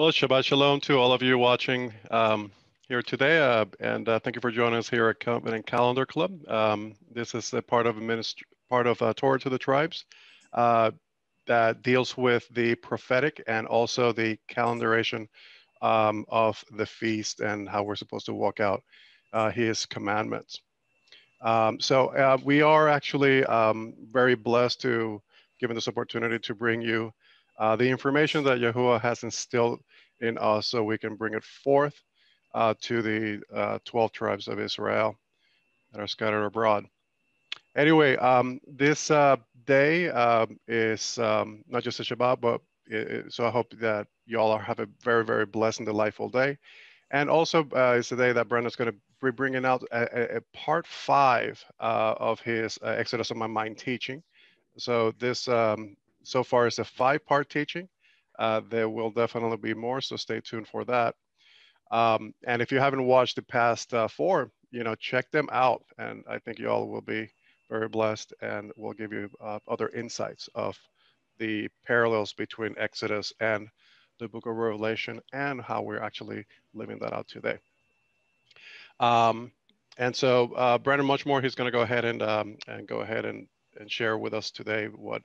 Well, Shabbat Shalom to all of you watching um, here today, uh, and uh, thank you for joining us here at Covenant Calendar Club. Um, this is a part of a ministry, part of uh, Torah to the Tribes uh, that deals with the prophetic and also the calendarization um, of the feast and how we're supposed to walk out uh, His commandments. Um, so uh, we are actually um, very blessed to given this opportunity to bring you uh, the information that Yahuwah has instilled in us so we can bring it forth uh, to the uh, 12 tribes of Israel that are scattered abroad. Anyway, um, this uh, day um, is um, not just a Shabbat, but it, it, so I hope that you all have a very, very blessed and delightful day. And also, uh, it's the day that Brendan's going to be bringing out a, a part five uh, of his Exodus of My Mind teaching. So this um, so far is a five-part teaching. Uh, there will definitely be more, so stay tuned for that. Um, and if you haven't watched the past uh, four, you know, check them out. And I think you all will be very blessed and will give you uh, other insights of the parallels between Exodus and the book of Revelation and how we're actually living that out today. Um, and so uh, Brandon much more, he's going to go ahead and, um, and go ahead and, and share with us today what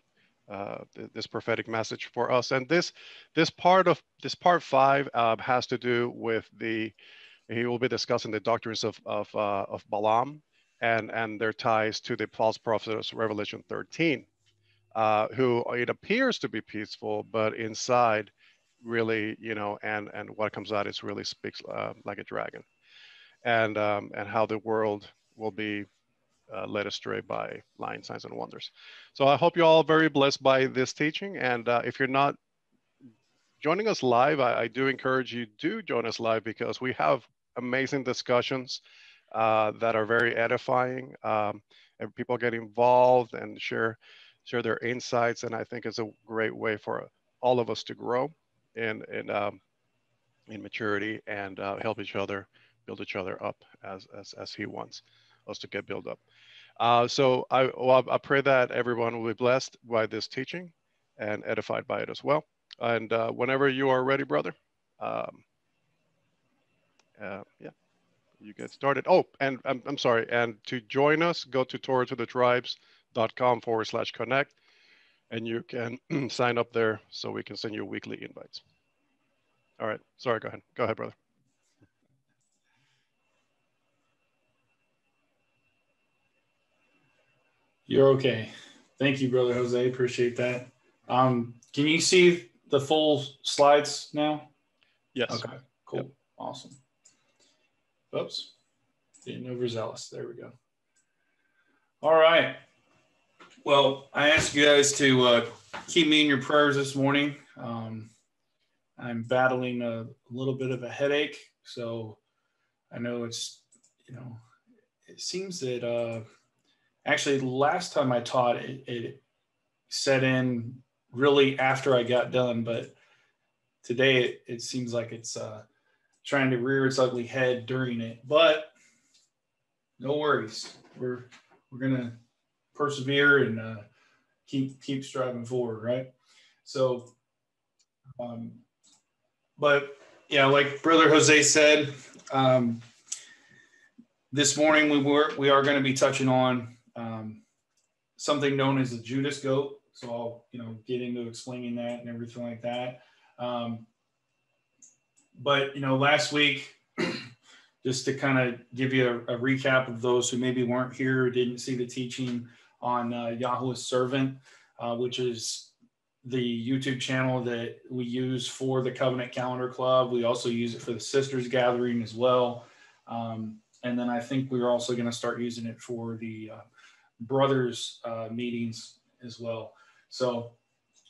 uh, th this prophetic message for us. And this this part of this part five uh, has to do with the he will be discussing the doctrines of of, uh, of Balaam and and their ties to the false prophets Revelation 13, uh, who it appears to be peaceful, but inside really you know and and what comes out is really speaks uh, like a dragon, and um, and how the world will be uh, led astray by lying signs and wonders. So I hope you're all very blessed by this teaching. And uh, if you're not joining us live, I, I, do encourage you to join us live because we have amazing discussions uh, that are very edifying. Um, and people get involved and share share their insights. And I think it's a great way for all of us to grow in in um, in maturity and uh, help each other build each other up as as, as he wants us to get built up. Uh, so I, well, I pray that everyone will be blessed by this teaching and edified by it as well. And uh, whenever you are ready, brother, um, uh, yeah, you get started. Oh, and I'm, I'm sorry. And to join us, go to torah2thetribes.com forward slash connect, and you can sign up there so we can send you weekly invites. All right. Sorry. Go ahead. Go ahead, brother. You're okay. Thank you, brother Jose. Appreciate that. Um, can you see the full slides now? Yes. Okay. Cool. Yep. Awesome. Oops. Being overzealous. There we go. All right. Well, I ask you guys to uh, keep me in your prayers this morning. Um, I'm battling a little bit of a headache, so I know it's you know it seems that uh, actually last time I taught it, it set in really after I got done, but today it, it seems like it's uh, trying to rear its ugly head during it. But no worries, we're we're gonna persevere and uh, keep keep striving forward, right? So, um, but yeah, like Brother Jose said, um, this morning we were we are going to be touching on um, something known as the Judas goat. So I'll, you know, get into explaining that and everything like that. Um, but, you know, last week, just to kind of give you a, a, recap of those who maybe weren't here or didn't see the teaching on uh, Yahweh's Servant, uh, which is the YouTube channel that we use for the Covenant Calendar Club. We also use it for the Sisters Gathering as well. Um, and then I think we're also going to start using it for the uh, brothers uh, meetings as well. So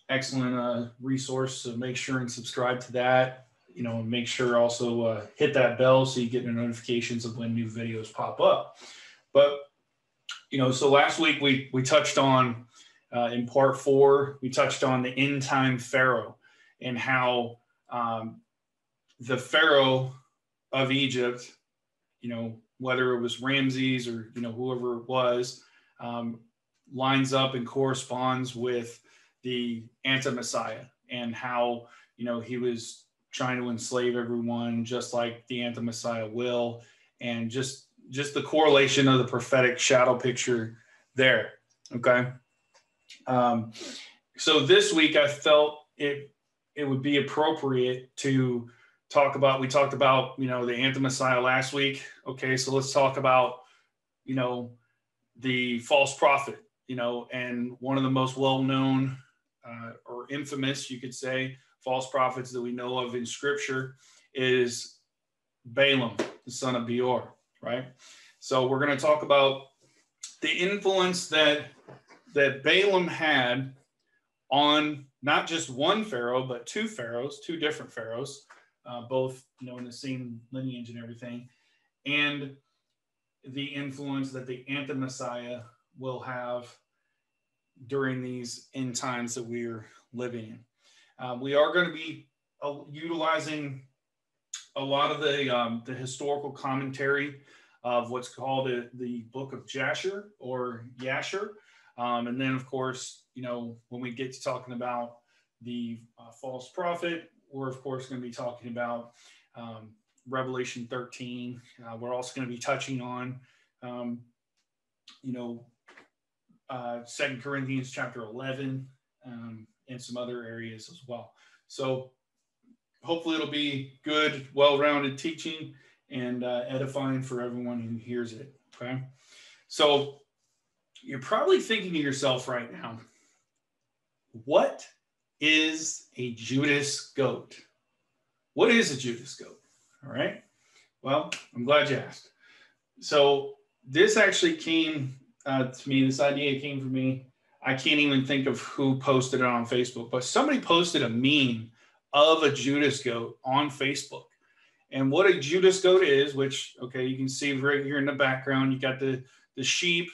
excellent uh, resource. So make sure and subscribe to that. You know, and make sure also uh, hit that bell so you get notifications of when new videos pop up. But you know, so last week we we touched on uh, in part four we touched on the end time Pharaoh and how um, the Pharaoh of Egypt, you know, whether it was Ramses or you know whoever it was, um, lines up and corresponds with the anti-messiah and how you know he was trying to enslave everyone, just like the anti-Messiah will, and just just the correlation of the prophetic shadow picture there. Okay. Um, so this week I felt it it would be appropriate to talk about. We talked about you know the anti-Messiah last week. Okay, so let's talk about you know the false prophet. You know, and one of the most well-known uh, or infamous, you could say, false prophets that we know of in Scripture is Balaam, the son of Beor. Right. So we're going to talk about the influence that that Balaam had on not just one pharaoh, but two pharaohs, two different pharaohs, uh, both you know in the same lineage and everything, and the influence that the anti-Messiah will have during these end times that we're living in. Uh, we are going to be uh, utilizing a lot of the um, the historical commentary of what's called a, the Book of Jasher or Yasher. Um, and then, of course, you know, when we get to talking about the uh, false prophet, we're, of course, going to be talking about um, Revelation 13. Uh, we're also going to be touching on, um, you know, uh, Second Corinthians chapter 11 um, and some other areas as well. So hopefully it'll be good, well-rounded teaching and uh, edifying for everyone who hears it. Okay. So you're probably thinking to yourself right now, what is a Judas goat? What is a Judas goat? All right. Well, I'm glad you asked. So this actually came uh, to me. This idea came from me. I can't even think of who posted it on Facebook, but somebody posted a meme of a Judas goat on Facebook. And what a Judas goat is, which okay, you can see right here in the background, you got the the sheep.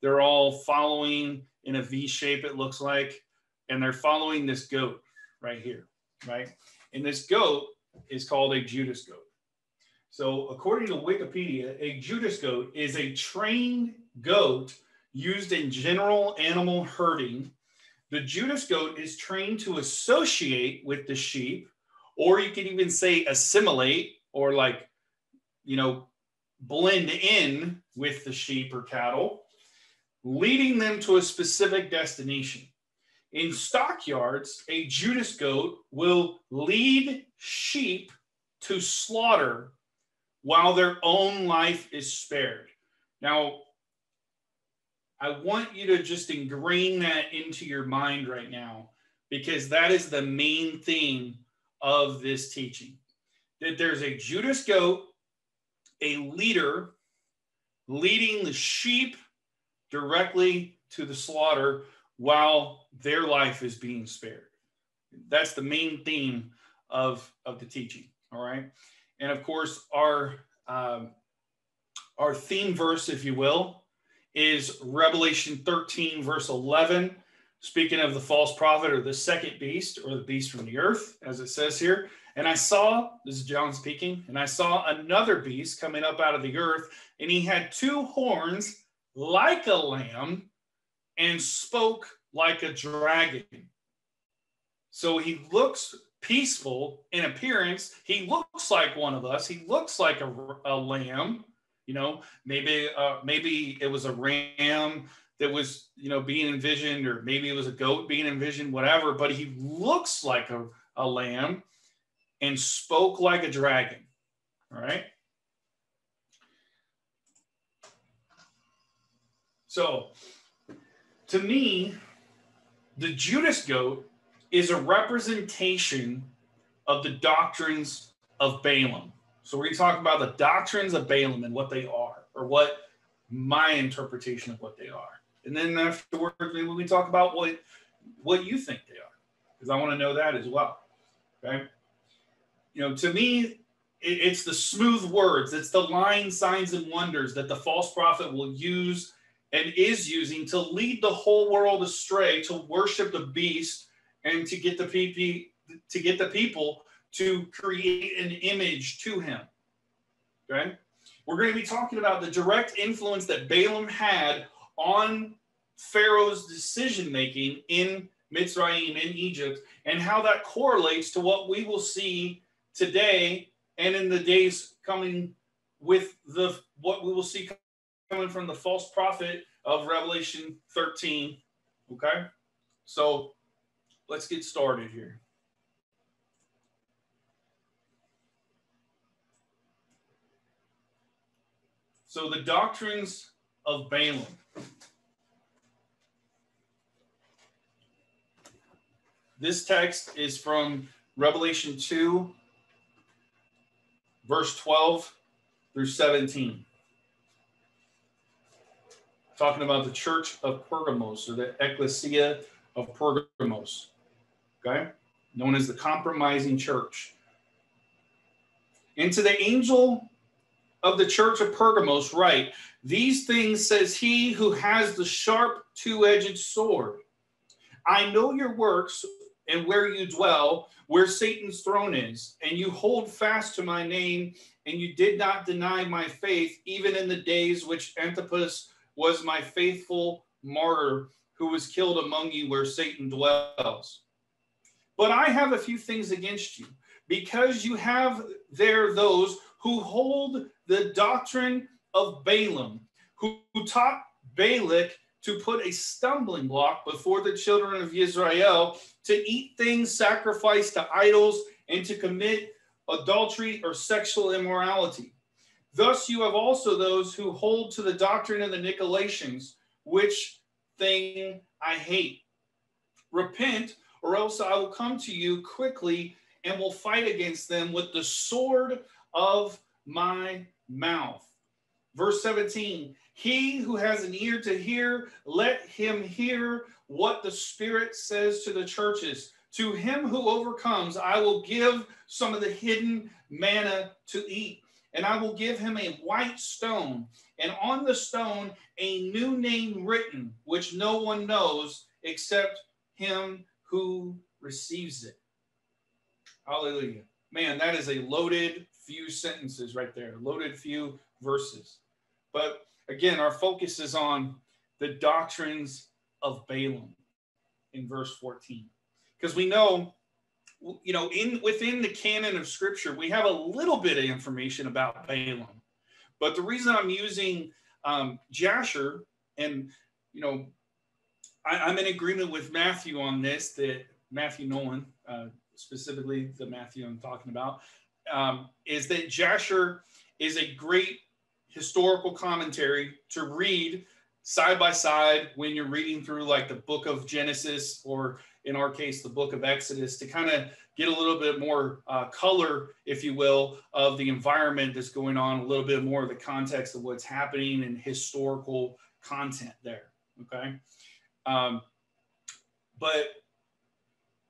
They're all following in a V shape. It looks like, and they're following this goat right here, right? And this goat is called a Judas goat. So according to Wikipedia, a Judas goat is a trained goat used in general animal herding. The Judas goat is trained to associate with the sheep or you can even say assimilate or like, you know, blend in with the sheep or cattle, leading them to a specific destination. In stockyards, a Judas goat will lead sheep to slaughter while their own life is spared. Now, I want you to just ingrain that into your mind right now because that is the main theme of this teaching that there's a Judas goat, a leader leading the sheep directly to the slaughter while their life is being spared. That's the main theme of, of the teaching. All right. And of course, our um, our theme verse, if you will, is Revelation 13, verse 11. Speaking of the false prophet or the second beast or the beast from the earth, as it says here. And I saw, this is John speaking, and I saw another beast coming up out of the earth, and he had two horns like a lamb and spoke like a dragon. So he looks peaceful in appearance. He looks like one of us. He looks like a, a lamb. You know, maybe uh, maybe it was a ram that was you know being envisioned or maybe it was a goat being envisioned whatever but he looks like a, a lamb and spoke like a dragon all right so to me the judas goat is a representation of the doctrines of balaam. So we're going to talk about the doctrines of balaam and what they are or what my interpretation of what they are. And then afterwards maybe we talk about what what you think they are because i want to know that as well okay? You know to me it, it's the smooth words it's the lying signs and wonders that the false prophet will use and is using to lead the whole world astray to worship the beast and to get the people to get the people to create an image to him okay we're going to be talking about the direct influence that Balaam had on Pharaoh's decision making in Mitzrayim, in Egypt, and how that correlates to what we will see today and in the days coming with the what we will see coming from the false prophet of Revelation 13. Okay? So let's get started here. So the doctrines of Balaam. This text is from Revelation 2, verse 12 through 17. Talking about the church of Pergamos or the ecclesia of Pergamos. Okay? Known as the compromising church. And to the angel of the church of Pergamos, write, These things says he who has the sharp two edged sword. I know your works and where you dwell, where Satan's throne is, and you hold fast to my name, and you did not deny my faith, even in the days which Antipas was my faithful martyr, who was killed among you where Satan dwells. But I have a few things against you, because you have there those who hold the doctrine of Balaam, who, who taught Balak to put a stumbling block before the children of Israel to eat things sacrificed to idols and to commit adultery or sexual immorality. Thus, you have also those who hold to the doctrine of the Nicolaitans, which thing I hate. Repent, or else I will come to you quickly and will fight against them with the sword of my mouth. Verse 17 He who has an ear to hear, let him hear what the Spirit says to the churches. To him who overcomes, I will give some of the hidden manna to eat, and I will give him a white stone, and on the stone a new name written, which no one knows except him who receives it. Hallelujah. Man, that is a loaded few sentences right there, loaded few verses. But again, our focus is on the doctrines of Balaam in verse 14. Because we know, you know, in within the canon of scripture, we have a little bit of information about Balaam. But the reason I'm using um, Jasher, and you know, I, am in agreement with Matthew on this, that Matthew Nolan, uh, specifically the Matthew I'm talking about, um, is that Jasher is a great historical commentary to read side by side when you're reading through like the book of Genesis or in our case the book of Exodus to kind of get a little bit more uh, color, if you will, of the environment that's going on, a little bit more of the context of what's happening and historical content there. Okay. Um, but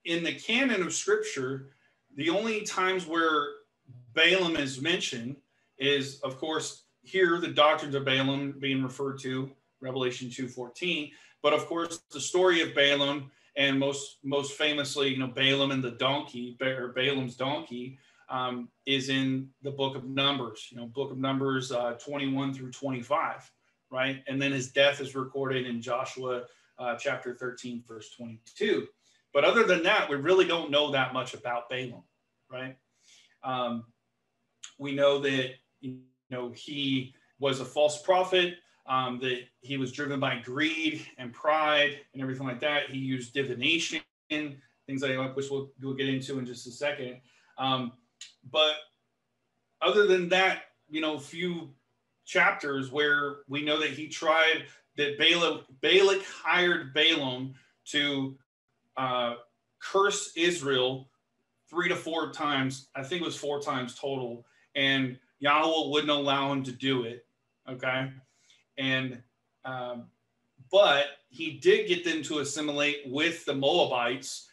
in the canon of scripture, the only times where Balaam is mentioned is, of course, here the doctrines of Balaam being referred to, Revelation 2.14. But of course, the story of Balaam and most most famously, you know, Balaam and the donkey, or Balaam's donkey, um, is in the book of Numbers, you know, book of Numbers uh, 21 through 25, right? And then his death is recorded in Joshua uh, chapter 13, verse 22. But other than that, we really don't know that much about Balaam, right? Um, we know that you know he was a false prophet, um, that he was driven by greed and pride and everything like that. He used divination, things like that, which we'll, we'll get into in just a second. Um, but other than that, you know, few chapters where we know that he tried that Balak, Balak hired Balaam to uh, curse Israel three to four times. I think it was four times total and Yahweh wouldn't allow him to do it. Okay. And, um, but he did get them to assimilate with the Moabites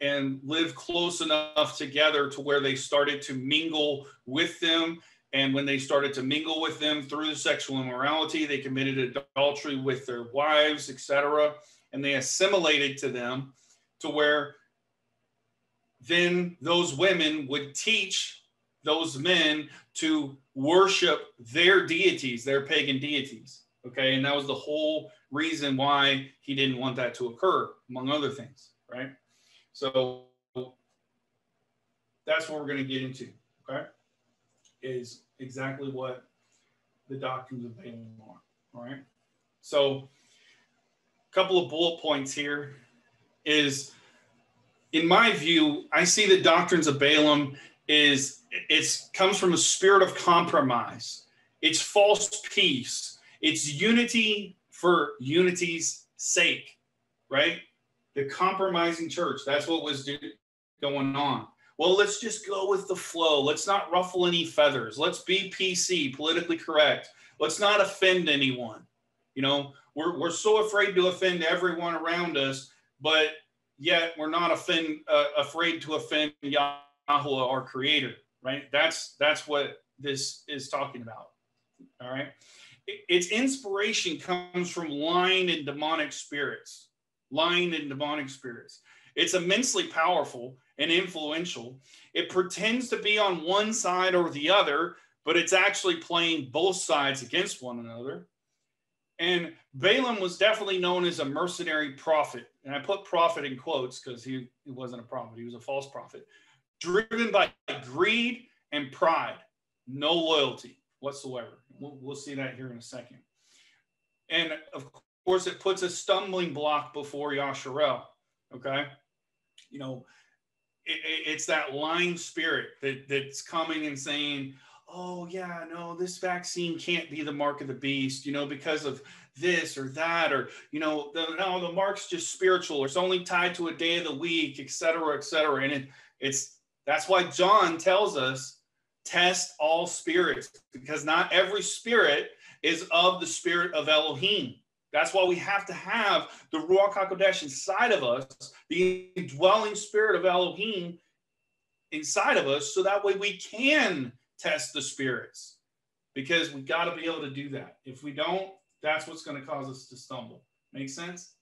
and live close enough together to where they started to mingle with them. And when they started to mingle with them through sexual immorality, they committed adultery with their wives, etc. And they assimilated to them to where then those women would teach those men to worship their deities, their pagan deities. Okay. And that was the whole reason why he didn't want that to occur, among other things. Right. So that's what we're going to get into. Okay, is exactly what the doctrines of Balaam are. All right. So, a couple of bullet points here is, in my view, I see the doctrines of Balaam is it comes from a spirit of compromise. It's false peace. It's unity for unity's sake, right? The compromising church. That's what was going on. Well, let's just go with the flow. Let's not ruffle any feathers. Let's be PC, politically correct. Let's not offend anyone. You know, we're, we're so afraid to offend everyone around us, but yet we're not offend, uh, afraid to offend Yahweh, our creator, right? That's, that's what this is talking about. All right. Its inspiration comes from lying and demonic spirits, lying and demonic spirits. It's immensely powerful and influential. It pretends to be on one side or the other, but it's actually playing both sides against one another. And Balaam was definitely known as a mercenary prophet. And I put prophet in quotes because he, he wasn't a prophet, he was a false prophet, driven by greed and pride, no loyalty whatsoever. We'll, we'll see that here in a second. And of course, it puts a stumbling block before Yasharel. Okay. You know, it, it's that lying spirit that, that's coming and saying, oh yeah no this vaccine can't be the mark of the beast you know because of this or that or you know the, no the mark's just spiritual or it's only tied to a day of the week et cetera et cetera. And it, it's that's why john tells us test all spirits because not every spirit is of the spirit of elohim that's why we have to have the Ruach HaKodesh inside of us, the dwelling spirit of Elohim inside of us, so that way we can test the spirits because we got to be able to do that. If we don't, that's what's going to cause us to stumble. Make sense?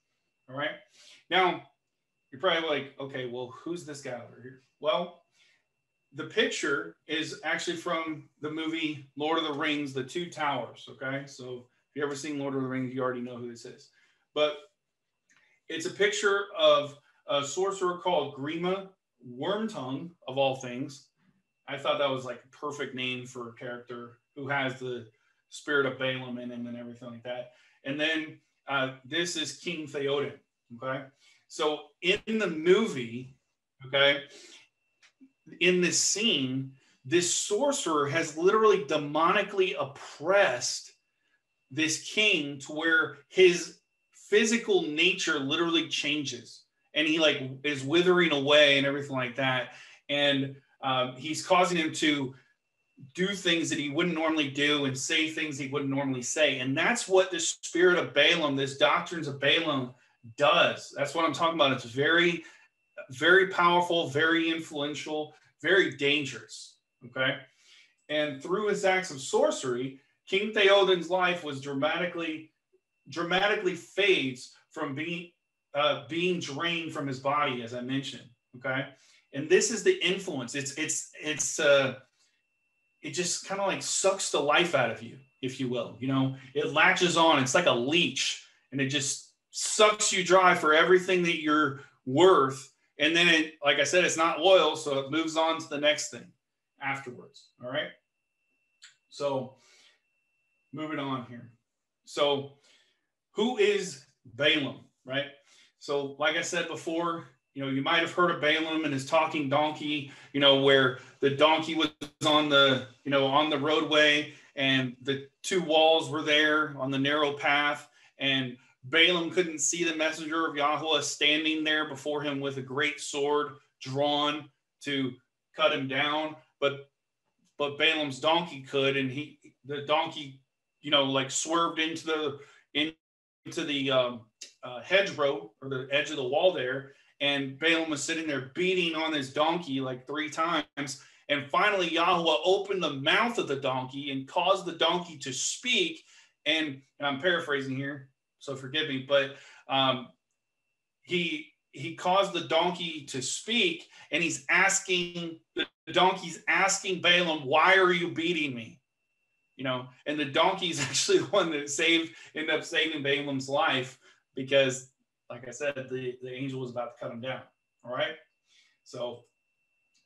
All right. Now, you're probably like, okay, well, who's this guy over here? Well, the picture is actually from the movie Lord of the Rings, The Two Towers. Okay. So if you ever seen Lord of the Rings, you already know who this is. But it's a picture of a sorcerer called Grima Wormtongue, of all things. I thought that was like a perfect name for a character who has the spirit of Balaam in him and everything like that. And then uh, this is King Theoden. Okay. So in the movie, okay, in this scene, this sorcerer has literally demonically oppressed this king to where his physical nature literally changes. And he like is withering away and everything like that. And um, he's causing him to do things that he wouldn't normally do and say things he wouldn't normally say. And that's what the spirit of balaam this doctrines of balaam does. That's what i'm talking about. It's very very powerful very influential very dangerous. Okay? And through his acts of sorcery King Theoden's life was dramatically, dramatically fades from being uh, being drained from his body, as I mentioned. Okay, and this is the influence. It's it's it's uh, it just kind of like sucks the life out of you, if you will. You know, it latches on. It's like a leech, and it just sucks you dry for everything that you're worth. And then it, like I said, it's not loyal, so it moves on to the next thing afterwards. All right. So moving on here. So, who is Balaam, right? So, like I said before, you know, you might have heard of Balaam and his talking donkey, you know, where the donkey was on the, you know, on the roadway and the two walls were there on the narrow path and Balaam couldn't see the messenger of Yahweh standing there before him with a great sword drawn to cut him down, but but Balaam's donkey could, and he the donkey you know, like swerved into the into the um, uh, hedgerow or the edge of the wall there, and Balaam was sitting there beating on his donkey like three times. And finally, Yahweh opened the mouth of the donkey and caused the donkey to speak. And, and I'm paraphrasing here, so forgive me, but um, he he caused the donkey to speak, and he's asking the donkey's asking Balaam, "Why are you beating me?" You know, and the donkey is actually the one that saved, ended up saving Balaam's life because, like I said, the, the angel was about to cut him down. All right. So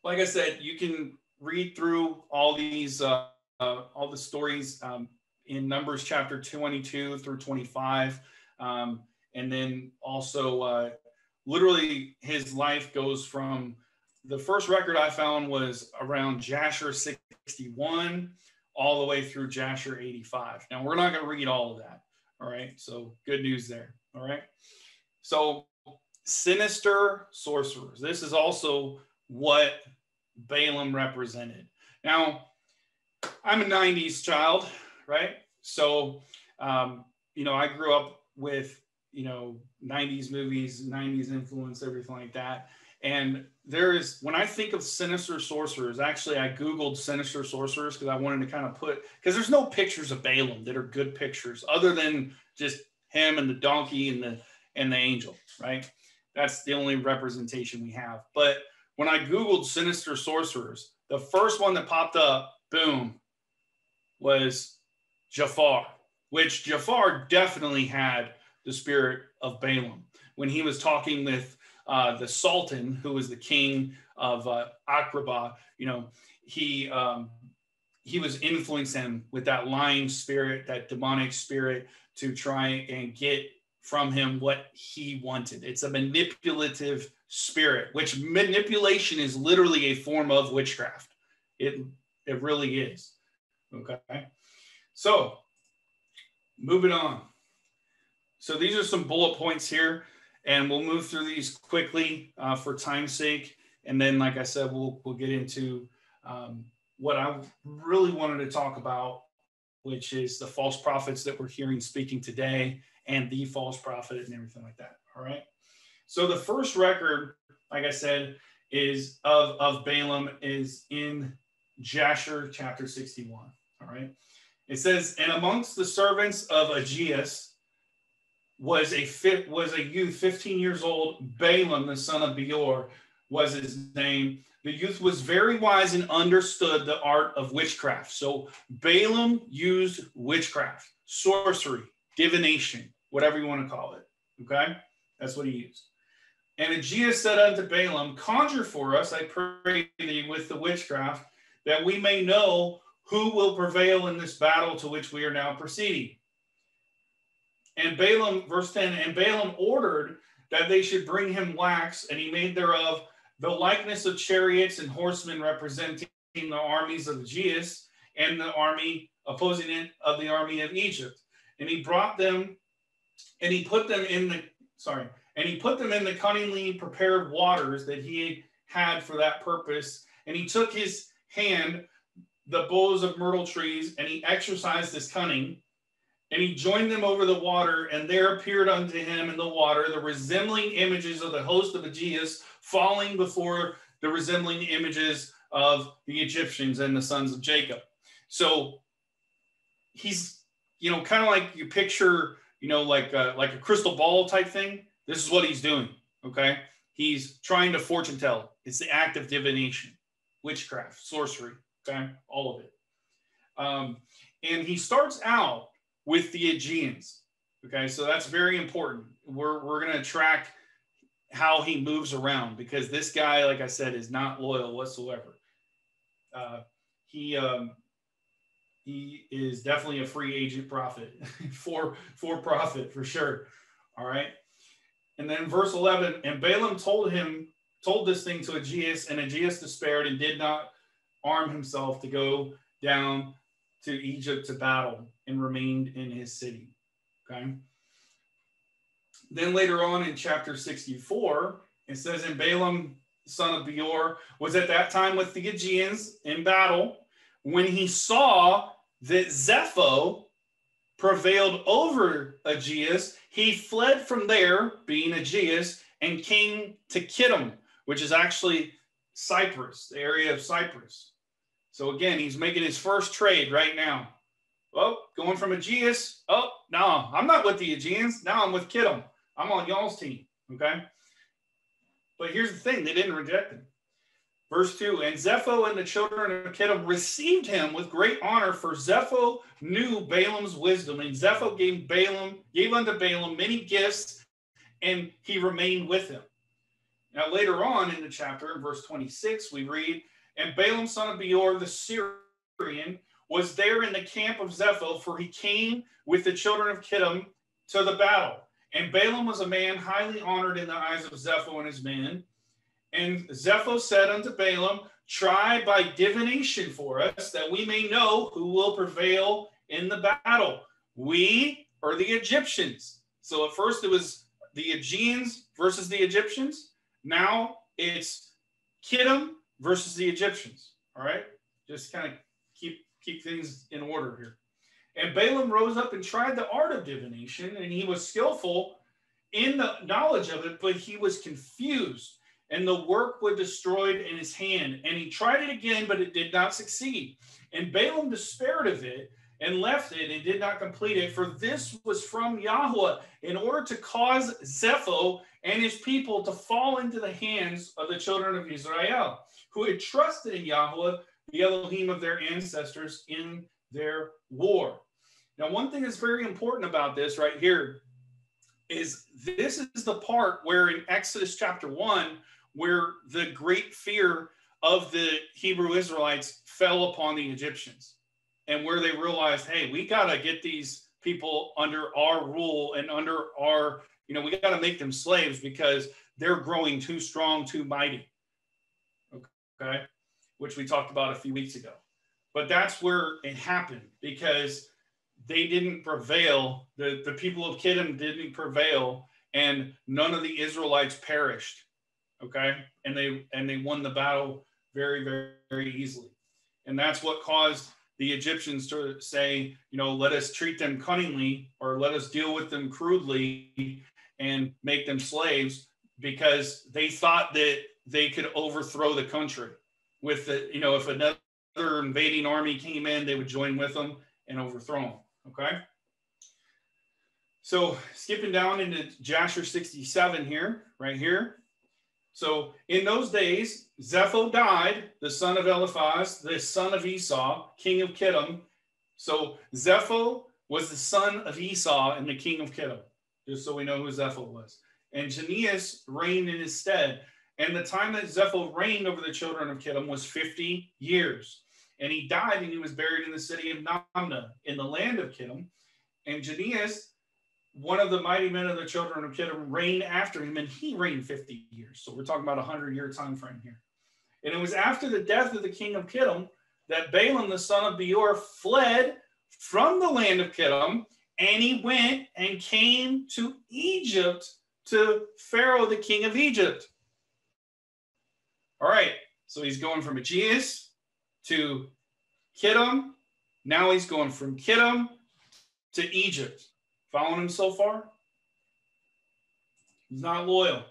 like I said, you can read through all these, uh, uh, all the stories um, in Numbers chapter 22 through 25. Um, and then also, uh, literally, his life goes from the first record I found was around Jasher 61 all the way through Jasher 85. Now, we're not going to read all of that. All right. So, good news there. All right. So, sinister sorcerers. This is also what Balaam represented. Now, I'm a 90s child, right? So, um, you know, I grew up with, you know, 90s movies, 90s influence, everything like that. And there is, when I think of sinister sorcerers, actually, I Googled sinister sorcerers because I wanted to kind of put, because there's no pictures of Balaam that are good pictures other than just him and the donkey and the, and the angel, right? That's the only representation we have. But when I Googled sinister sorcerers, the first one that popped up, boom, was Jafar, which Jafar definitely had the spirit of Balaam. When he was talking with uh, the Sultan, who was the king of uh, Agrabah, you know, he um, he was influencing with that lying spirit, that demonic spirit, to try and get from him what he wanted. It's a manipulative spirit, which manipulation is literally a form of witchcraft. It it really is. Okay. So moving on. So these are some bullet points here, and we'll move through these quickly uh, for time's sake. And then, like I said, we'll we'll get into um, what I really wanted to talk about, which is the false prophets that we're hearing speaking today, and the false prophet and everything like that. All right. So the first record, like I said, is of of Balaam is in Jasher chapter 61. All right. It says, and amongst the servants of Ageas was a fit was a youth 15 years old, Balaam, the son of Beor, was his name. The youth was very wise and understood the art of witchcraft. So Balaam used witchcraft, sorcery, divination, whatever you want to call it. Okay, that's what he used. And Ageas said unto Balaam, Conjure for us, I pray thee, with the witchcraft, that we may know who will prevail in this battle to which we are now proceeding. And Balaam, verse 10, and Balaam ordered that they should bring him wax, and he made thereof the likeness of chariots and horsemen representing the armies of Ageas and the army opposing it of the army of Egypt. And he brought them, and he put them in the, sorry, and he put them in the cunningly prepared waters that he had for that purpose. And he took his hand the boughs of myrtle trees, and he exercised his cunning. And he joined them over the water, and there appeared unto him in the water the resembling images of the host of Ageas falling before the resembling images of the Egyptians and the sons of Jacob. So he's, you know, kind of like you picture, you know, like a, like a crystal ball type thing. This is what he's doing. Okay. He's trying to fortune tell. It's the act of divination, witchcraft, sorcery. Okay, all of it. Um, and he starts out with the Aegeans. Okay, so that's very important. We're, we're going to track how he moves around because this guy, like I said, is not loyal whatsoever. Uh, he um, he is definitely a free agent prophet for for profit for sure. All right. And then verse 11, and Balaam told him, told this thing to Ageas, and Ageas despaired and did not arm himself to go down to Egypt to battle and remained in his city. Okay. Then later on in chapter 64, it says, And Balaam, son of Beor, was at that time with the Aegeans in battle when he saw that Zepho prevailed over Ageas. He fled from there, being Ageas, and came to Kittim, which is actually Cyprus, the area of Cyprus. So again, he's making his first trade right now. Oh, going from Aegeus. Oh, no, I'm not with the Aegeans. Now I'm with Kittim. I'm on y'all's team. Okay. But here's the thing they didn't reject him. Verse 2 And Zepho and the children of Kittim received him with great honor, for Zepho knew Balaam's wisdom. And Zepho gave Balaam, gave unto Balaam many gifts, and he remained with him. Now, later on in the chapter, in verse 26, we read, And Balaam, son of Beor, the Syrian, was there in the camp of Zepho, for he came with the children of Kittim to the battle. And Balaam was a man highly honored in the eyes of Zepho and his men. And Zepho said unto Balaam, Try by divination for us, that we may know who will prevail in the battle. We or the Egyptians. So at first it was the Aegeans versus the Egyptians. Now it's Kittim versus the Egyptians. All right, just kind of keep things in order here. And Balaam rose up and tried the art of divination, and he was skillful in the knowledge of it, but he was confused, and the work was destroyed in his hand. And he tried it again, but it did not succeed. And Balaam despaired of it and left it and did not complete it, for this was from Yahweh, in order to cause Zepho and his people to fall into the hands of the children of Israel, who had trusted in Yahweh, the Elohim of their ancestors, in their war. Now, one thing that's very important about this right here is this is the part where in Exodus chapter 1, where the great fear of the Hebrew Israelites fell upon the Egyptians and where they realized, hey, we got to get these people under our rule and under our, you know, we got to make them slaves because they're growing too strong, too mighty. Okay. Which we talked about a few weeks ago. But that's where it happened because they didn't prevail. The, the people of Kittim didn't prevail, and none of the Israelites perished. Okay. And they and they won the battle very, very, very easily. And that's what caused the Egyptians to say, you know, let us treat them cunningly or let us deal with them crudely and make them slaves because they thought that they could overthrow the country with the, you know, if another invading army came in, they would join with them and overthrow them. Okay. So skipping down into Jasher 67 here, right here. So in those days, Zepho died, the son of Eliphaz, the son of Esau, king of Kittim. So Zepho was the son of Esau and the king of Kittim, just so we know who Zepho was. And Janias reigned in his stead. And the time that Zepho reigned over the children of Kittim was 50 years. And he died and he was buried in the city of Namna in the land of Kittim. And Janias one of the mighty men of the children of Kittim reigned after him, and he reigned 50 years. So we're talking about a 100 year time frame here. And it was after the death of the king of Kittim that Balaam, the son of Beor, fled from the land of Kittim, and he went and came to Egypt to Pharaoh, the king of Egypt. All right, so he's going from Aegeus to Kittim. Now he's going from Kittim to Egypt. Following him so far? He's not loyal.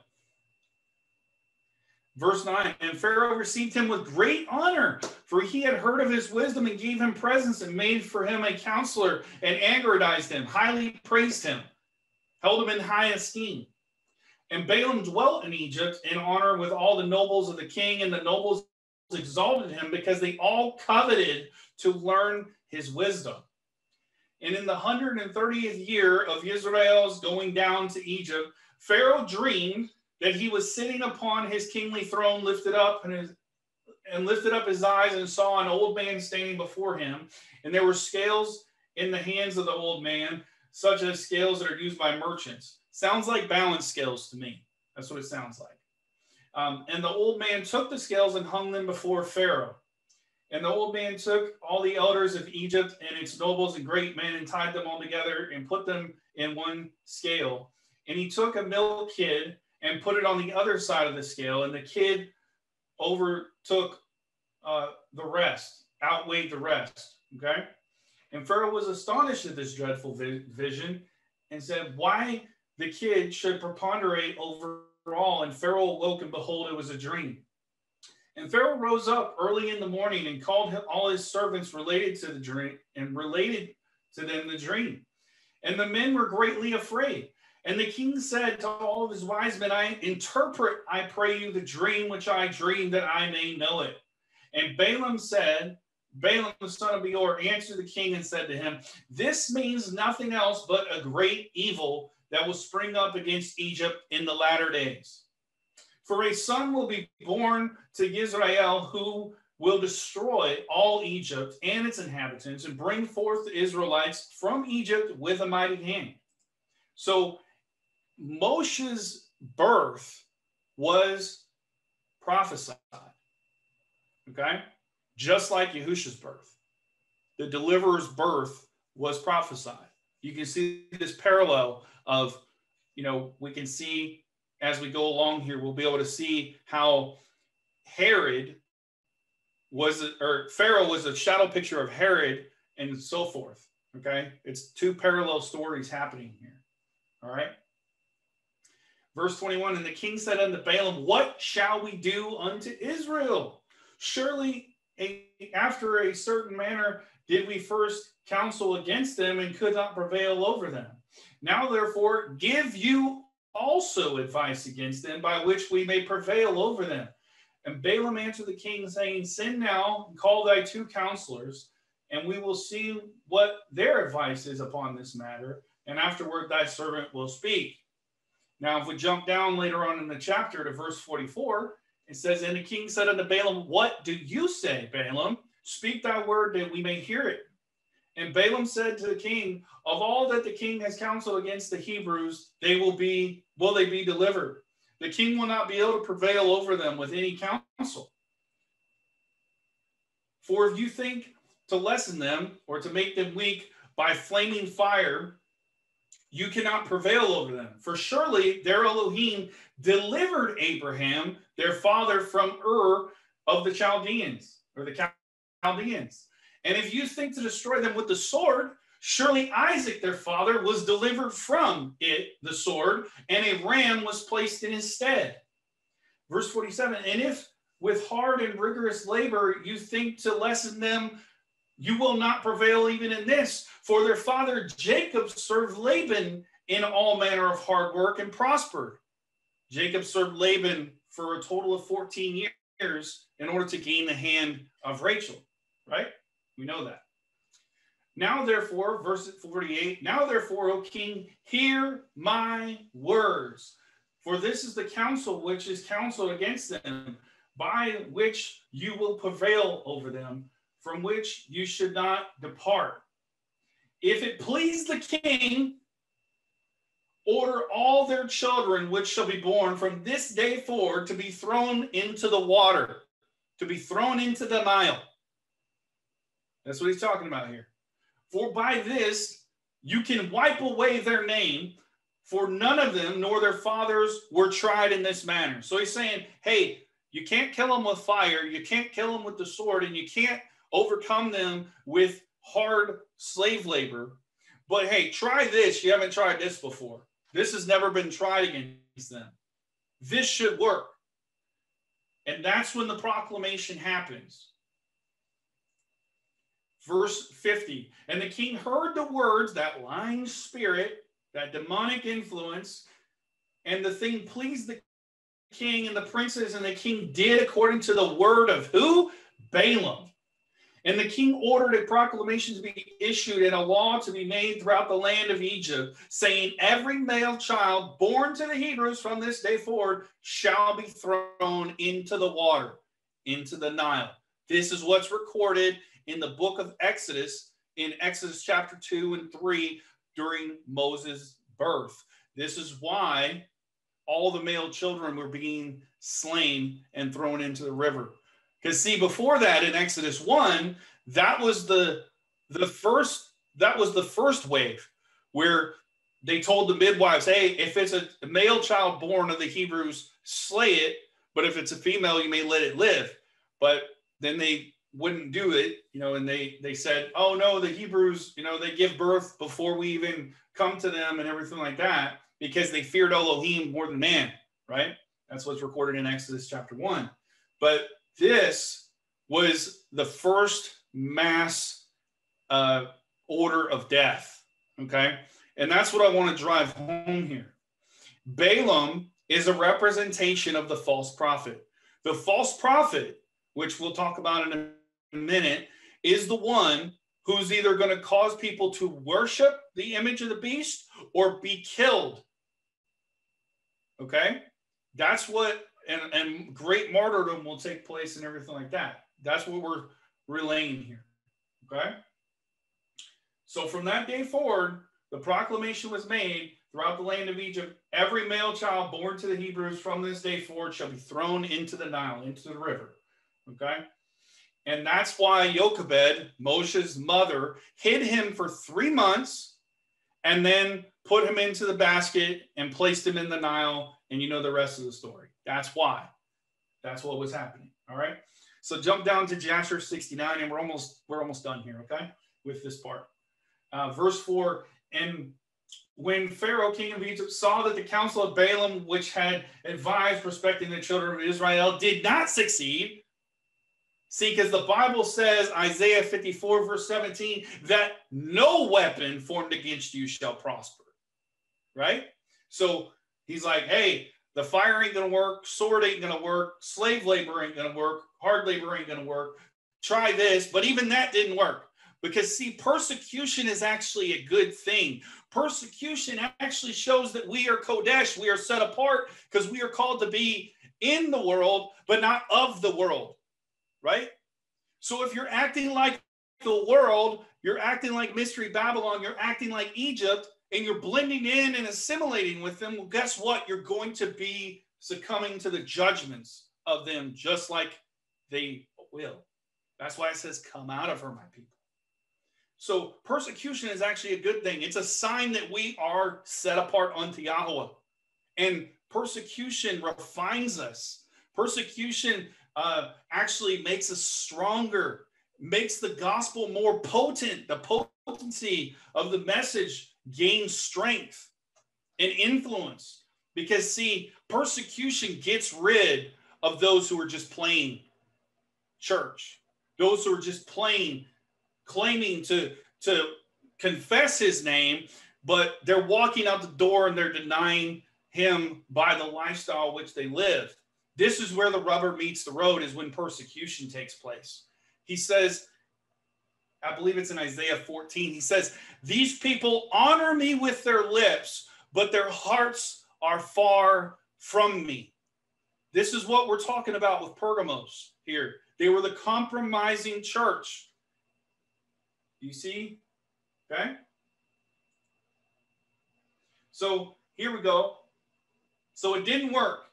Verse 9 And Pharaoh received him with great honor, for he had heard of his wisdom and gave him presents and made for him a counselor and aggrandized him, highly praised him, held him in high esteem. And Balaam dwelt in Egypt in honor with all the nobles of the king, and the nobles exalted him because they all coveted to learn his wisdom. And in the 130th year of Israel's going down to Egypt, Pharaoh dreamed that he was sitting upon his kingly throne, lifted up and, his, and lifted up his eyes and saw an old man standing before him. And there were scales in the hands of the old man, such as scales that are used by merchants. Sounds like balance scales to me. That's what it sounds like. Um, and the old man took the scales and hung them before Pharaoh. And the old man took all the elders of Egypt and its nobles and great men and tied them all together and put them in one scale. And he took a male kid and put it on the other side of the scale, and the kid overtook uh, the rest, outweighed the rest. Okay. And Pharaoh was astonished at this dreadful vi- vision and said, Why the kid should preponderate over all? And Pharaoh awoke, and behold, it was a dream. And Pharaoh rose up early in the morning and called all his servants related to the dream and related to them the dream. And the men were greatly afraid. And the king said to all of his wise men, I interpret, I pray you, the dream which I dreamed that I may know it. And Balaam said, Balaam the son of Beor answered the king and said to him, This means nothing else but a great evil that will spring up against Egypt in the latter days. For a son will be born to Israel who will destroy all Egypt and its inhabitants and bring forth the Israelites from Egypt with a mighty hand. So Moshe's birth was prophesied. Okay? Just like Yahushua's birth. The deliverer's birth was prophesied. You can see this parallel of, you know, we can see as we go along here, we'll be able to see how Herod was, or Pharaoh was a shadow picture of Herod and so forth. Okay. It's two parallel stories happening here. All right. Verse 21 And the king said unto Balaam, What shall we do unto Israel? Surely a, after a certain manner did we first counsel against them and could not prevail over them. Now, therefore, give you also advice against them by which we may prevail over them. And Balaam answered the king, saying, Send now and call thy two counselors, and we will see what their advice is upon this matter. And afterward thy servant will speak. Now, if we jump down later on in the chapter to verse 44, it says, And the king said unto Balaam, What do you say, Balaam? Speak thy word that we may hear it. And Balaam said to the king, Of all that the king has counseled against the Hebrews, they will be, will they be delivered? The king will not be able to prevail over them with any counsel. For if you think to lessen them or to make them weak by flaming fire, you cannot prevail over them. For surely their Elohim delivered Abraham, their father, from Ur of the Chaldeans, or the Chaldeans. And if you think to destroy them with the sword, surely Isaac, their father, was delivered from it, the sword, and a ram was placed in his stead. Verse 47 And if with hard and rigorous labor you think to lessen them, you will not prevail even in this. For their father Jacob served Laban in all manner of hard work and prospered. Jacob served Laban for a total of 14 years in order to gain the hand of Rachel, right? We know that. Now, therefore, verse 48 Now, therefore, O king, hear my words. For this is the counsel which is counseled against them, by which you will prevail over them, from which you should not depart. If it please the king, order all their children which shall be born from this day forward to be thrown into the water, to be thrown into the Nile. That's what he's talking about here. For by this you can wipe away their name, for none of them nor their fathers were tried in this manner. So he's saying, hey, you can't kill them with fire, you can't kill them with the sword, and you can't overcome them with hard slave labor. But hey, try this. You haven't tried this before. This has never been tried against them. This should work. And that's when the proclamation happens verse 50. And the king heard the words, that lying spirit, that demonic influence, and the thing pleased the king and the princes, and the king did according to the word of who? Balaam. And the king ordered a proclamation to be issued and a law to be made throughout the land of Egypt, saying, Every male child born to the Hebrews from this day forward shall be thrown into the water, into the Nile. This is what's recorded in the book of Exodus, in Exodus chapter 2 and 3, during Moses' birth. This is why all the male children were being slain and thrown into the river. Because see, before that in Exodus 1, that was the the first that was the first wave where they told the midwives, hey, if it's a male child born of the Hebrews, slay it, but if it's a female, you may let it live. But then they wouldn't do it, you know, and they they said, "Oh no, the Hebrews, you know, they give birth before we even come to them and everything like that because they feared Elohim more than man, right? That's what's recorded in Exodus chapter 1. But this was the first mass uh, order of death, okay? And that's what I want to drive home here. Balaam is a representation of the false prophet. The false prophet, which we'll talk about in a minute is the one who's either going to cause people to worship the image of the beast or be killed. Okay? That's what and, and great martyrdom will take place and everything like that. That's what we're relaying here. Okay. So from that day forward, the proclamation was made throughout the land of Egypt every male child born to the Hebrews from this day forward shall be thrown into the Nile, into the river. Okay. And that's why Jochebed, Moshe's mother, hid him for three months and then put him into the basket and placed him in the Nile. And you know the rest of the story. That's why. That's what was happening. All right. So jump down to Jasher 69, and we're almost we're almost done here, okay, with this part. Uh, verse 4, and when Pharaoh, king of Egypt, saw that the counsel of Balaam, which had advised respecting the children of Israel, did not succeed. See, because the Bible says, Isaiah 54, verse 17, that no weapon formed against you shall prosper. Right? So he's like, hey, the fire ain't gonna work, sword ain't gonna work, slave labor ain't gonna work, hard labor ain't gonna work. Try this, but even that didn't work. Because, see, persecution is actually a good thing. Persecution actually shows that we are Kodesh, we are set apart because we are called to be in the world, but not of the world, right? So if you're acting like the world, you're acting like Mystery Babylon, you're acting like Egypt, and you're blending in and assimilating with them, well, guess what? You're going to be succumbing to the judgments of them just like they will. That's why it says, Come out of her, my people. So persecution is actually a good thing. It's a sign that we are set apart unto Yahweh. And persecution refines us. Persecution uh, actually makes us stronger, makes the gospel more potent. The potency of the message gains strength and influence. Because, see, persecution gets rid of those who are just playing church, those who are just playing claiming to to confess his name, but they're walking out the door and they're denying him by the lifestyle which they live. This is where the rubber meets the road, is when persecution takes place. He says, I believe it's in Isaiah 14, he says, These people honor me with their lips, but their hearts are far from me. This is what we're talking about with Pergamos here. They were the compromising church. You see? Okay. So here we go. So it didn't work.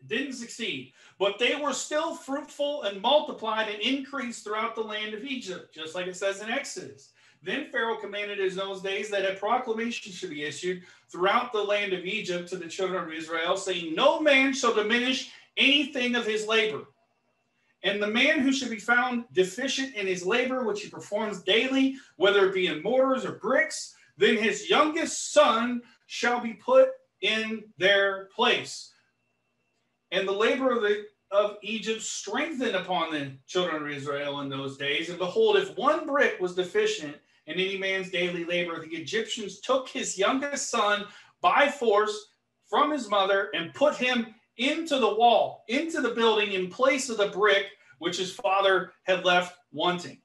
It didn't succeed. But they were still fruitful and multiplied and increased throughout the land of Egypt, just like it says in Exodus. Then Pharaoh commanded in those days that a proclamation should be issued throughout the land of Egypt to the children of Israel, saying, No man shall diminish anything of his labor and the man who should be found deficient in his labor, which he performs daily, whether it be in mortars or bricks, then his youngest son shall be put in their place. And the labor of, the, of Egypt strengthened upon the children of Israel in those days. And behold, if one brick was deficient in any man's daily labor, the Egyptians took his youngest son by force from his mother and put him into the wall, into the building in place of the brick which his father had left wanting.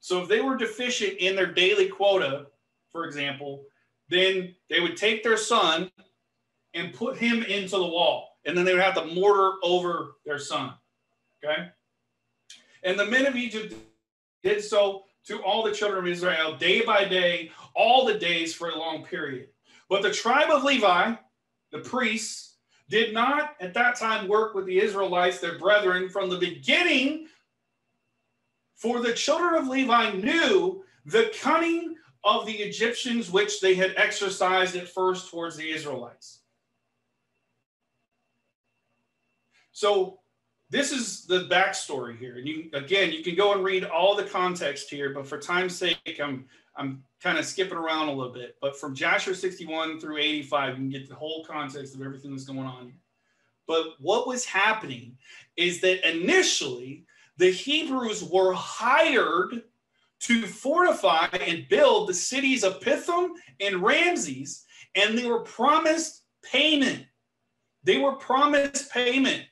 So if they were deficient in their daily quota, for example, then they would take their son and put him into the wall. And then they would have to mortar over their son. Okay? And the men of Egypt did so to all the children of Israel day by day, all the days for a long period. But the tribe of Levi, the priests, did not at that time work with the Israelites, their brethren, from the beginning. For the children of Levi knew the cunning of the Egyptians, which they had exercised at first towards the Israelites. So, this is the backstory here. And you, again, you can go and read all the context here, but for time's sake, I'm I'm kind of skipping around a little bit, but from Jasher 61 through 85, you can get the whole context of everything that's going on here. But what was happening is that initially the Hebrews were hired to fortify and build the cities of Pithom and Ramses, and they were promised payment. They were promised payment.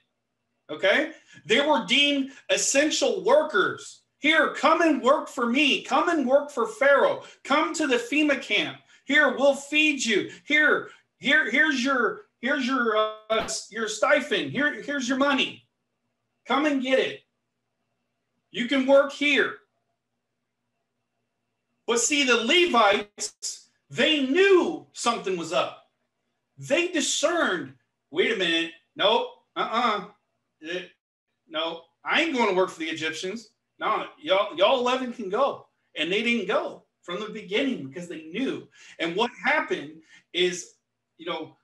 Okay? They were deemed essential workers. Here, come and work for me. Come and work for Pharaoh. Come to the FEMA camp. Here, we'll feed you. Here, here, here's your here's your uh, your stipend. Here, here's your money. Come and get it. You can work here. But see, the Levites, they knew something was up. They discerned, wait a minute, nope, uh-uh. It, no, I ain't going to work for the Egyptians. No, y'all, y'all 11 can go. And they didn't go from the beginning because they knew. And what happened is, you know,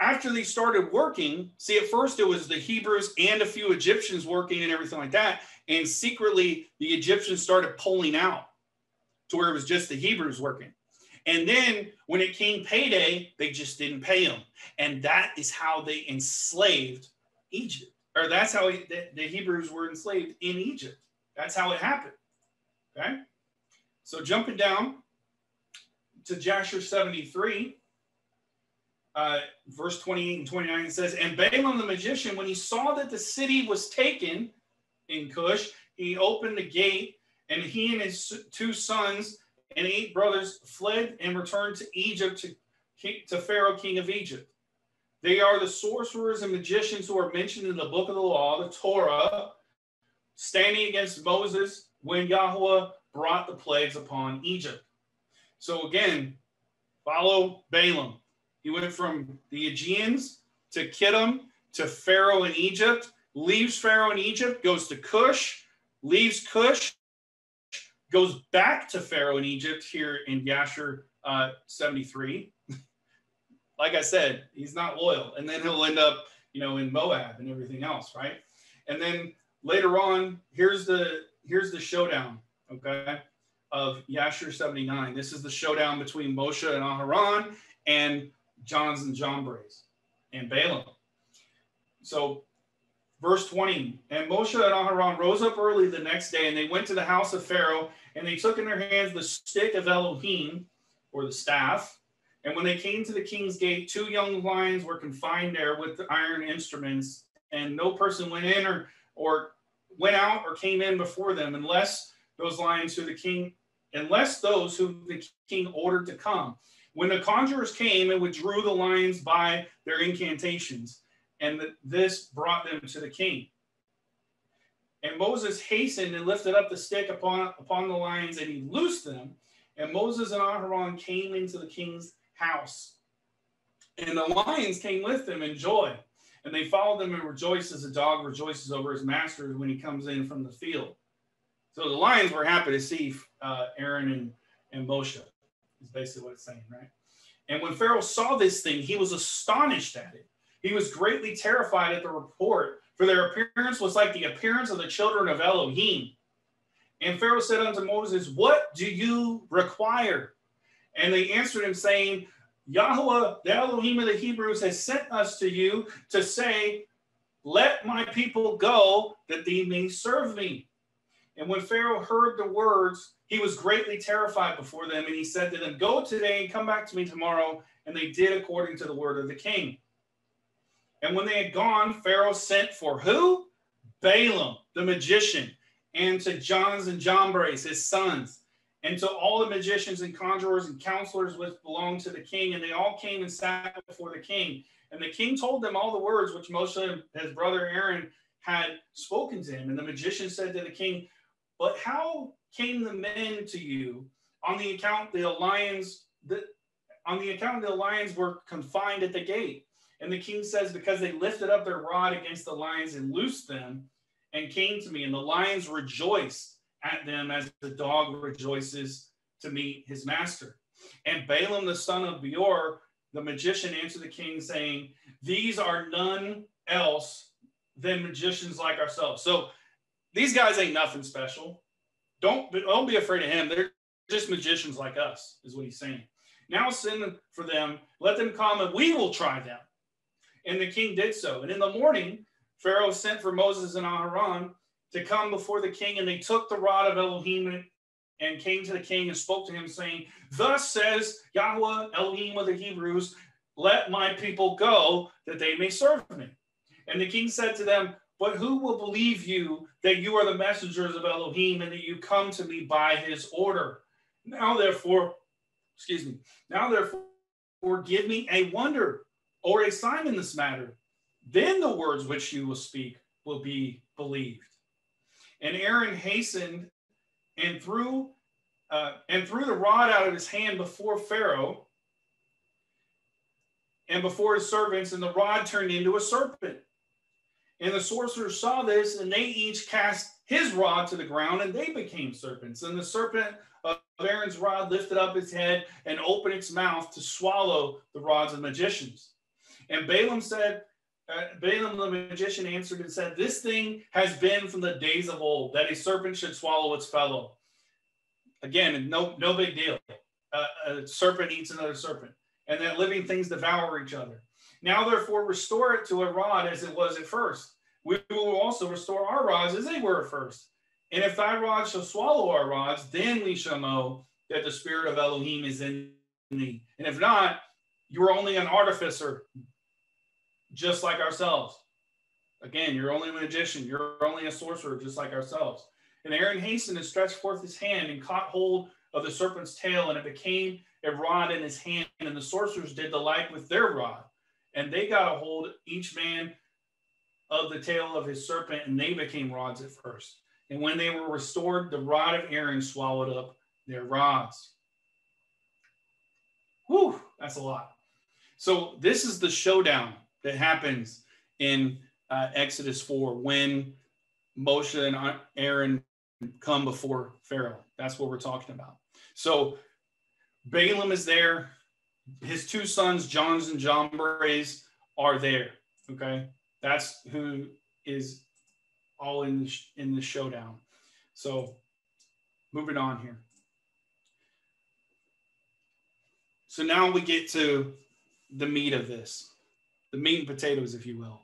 after they started working, see, at first it was the Hebrews and a few Egyptians working and everything like that. And secretly, the Egyptians started pulling out to where it was just the Hebrews working. And then when it came payday, they just didn't pay them. And that is how they enslaved Egypt. Or that's how he, the, the Hebrews were enslaved in Egypt. That's how it happened. Okay. So jumping down to Jasher 73, uh, verse 28 and 29 it says, And Balaam the magician, when he saw that the city was taken in Cush, he opened the gate, and he and his two sons and eight brothers fled and returned to Egypt to, to Pharaoh, king of Egypt. They are the sorcerers and magicians who are mentioned in the book of the law, the Torah, standing against Moses when Yahweh brought the plagues upon Egypt. So again, follow Balaam. He went from the Aegeans to Kittim to Pharaoh in Egypt, leaves Pharaoh in Egypt, goes to Cush, leaves Cush, goes back to Pharaoh in Egypt here in Yasher uh, 73. like I said, he's not loyal. And then he'll end up, you know, in Moab and everything else, right? And then later on, here's the here's the showdown, okay, of Jasher 79. This is the showdown between Moshe and Aharon and Jannes and Jambres and Balaam. So verse 20, and Moshe and Aharon rose up early the next day, and they went to the house of Pharaoh, and they took in their hands the stick of Elohim, or the staff. And when they came to the king's gate, two young lions were confined there with the iron instruments, and no person went in or or went out or came in before them, unless those lions who the king, unless those who the king ordered to come. When the conjurers came and withdrew the lions by their incantations, and this brought them to the king. And Moses hastened and lifted up the stick upon, upon the lions, and he loosed them. And Moses and Aharon came into the king's house. And the lions came with them in joy. And they followed them and rejoiced as a dog rejoices over his master when he comes in from the field. So the lions were happy to see uh, Aaron and, and Moshe, is basically what it's saying, right? And when Pharaoh saw this thing, he was astonished at it. He was greatly terrified at the report for their appearance was like the appearance of the children of Elohim. And Pharaoh said unto Moses, What do you require? And they answered him, saying, Yahweh, the Elohim of the Hebrews, has sent us to you to say, Let my people go, that they may serve me. And when Pharaoh heard the words, he was greatly terrified before them, and he said to them, Go today and come back to me tomorrow. And they did according to the word of the king. And when they had gone, Pharaoh sent for who? Balaam, the magician, and to Jannes and Jambres, his sons, and to all the magicians and conjurers and counselors which belonged to the king. And they all came and sat before the king. And the king told them all the words which Moshe, his brother Aaron, had spoken to him. And the magician said to the king, But how came the men to you on the account the lions that on the account the lions were confined at the gate? And the king says, Because they lifted up their rod against the lions and loosed them and came to me, and the lions rejoiced at them as the dog rejoices to meet his master. And Balaam the son of Beor, the magician, answered the king, saying, These are none else than magicians like ourselves. So these guys ain't nothing special. Don't, don't be afraid of him. They're just magicians like us, is what he's saying. Now send for them, let them come, and we will try them. And the king did so. And in the morning, Pharaoh sent for Moses and Aaron to come before the king, and they took the rod of Elohim and came to the king and spoke to him, saying, Thus says Yahweh, Elohim of the Hebrews, let my people go, that they may serve me. And the king said to them, But who will believe you that you are the messengers of Elohim and that you come to me by his order? Now, therefore, excuse me, now, therefore, give me a wonder or a sign in this matter, then the words which you will speak will be believed. And Aaron hastened and threw uh, and threw the rod out of his hand before Pharaoh and before his servants, and the rod turned into a serpent. And the sorcerers saw this, and they each cast his rod to the ground, and they became serpents. And the serpent of Aaron's rod lifted up its head and opened its mouth to swallow the rods of magicians. And Balaam said, uh, Balaam the magician answered and said, This thing has been from the days of old, that a serpent should swallow its fellow. Again, no, no big deal. Uh, a serpent eats another serpent, and that living things devour each other. Now, therefore, restore it to a rod as it was at first. We will also restore our rods as they were at first. And if thy rod shall swallow our rods, then we shall know that the spirit of Elohim is in thee. And if not, you are only an artificer, just like ourselves. Again, you're only a magician. You're only a sorcerer, just like ourselves. And Aaron hastened and stretched forth his hand and caught hold of the serpent's tail, and it became a rod in his hand. And the sorcerers did the like with their rod. And they got a hold, each man of the tail of his serpent, and they became rods at first. And when they were restored, the rod of Aaron swallowed up their rods. Whew, that's a lot. So this is the showdown that happens in uh, Exodus 4 when Moshe and Aaron come before Pharaoh. That's what we're talking about. So Balaam is there. His two sons, Jannes and Jambres, are there. Okay. That's who is all in the, in the showdown. So moving on here. So now we get to the meat of this, the meat and potatoes, if you will.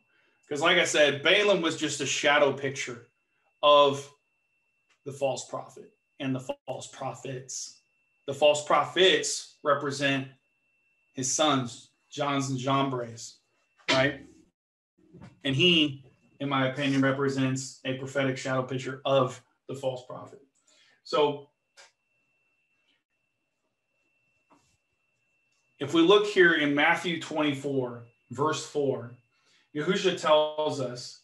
Because, like I said, Balaam was just a shadow picture of the false prophet and the false prophets. The false prophets represent his sons, Jannes and Jambres, right? And he in my opinion, represents a prophetic shadow picture of the false prophet. So if we look here in Matthew 24, verse 4, Yahusha tells us,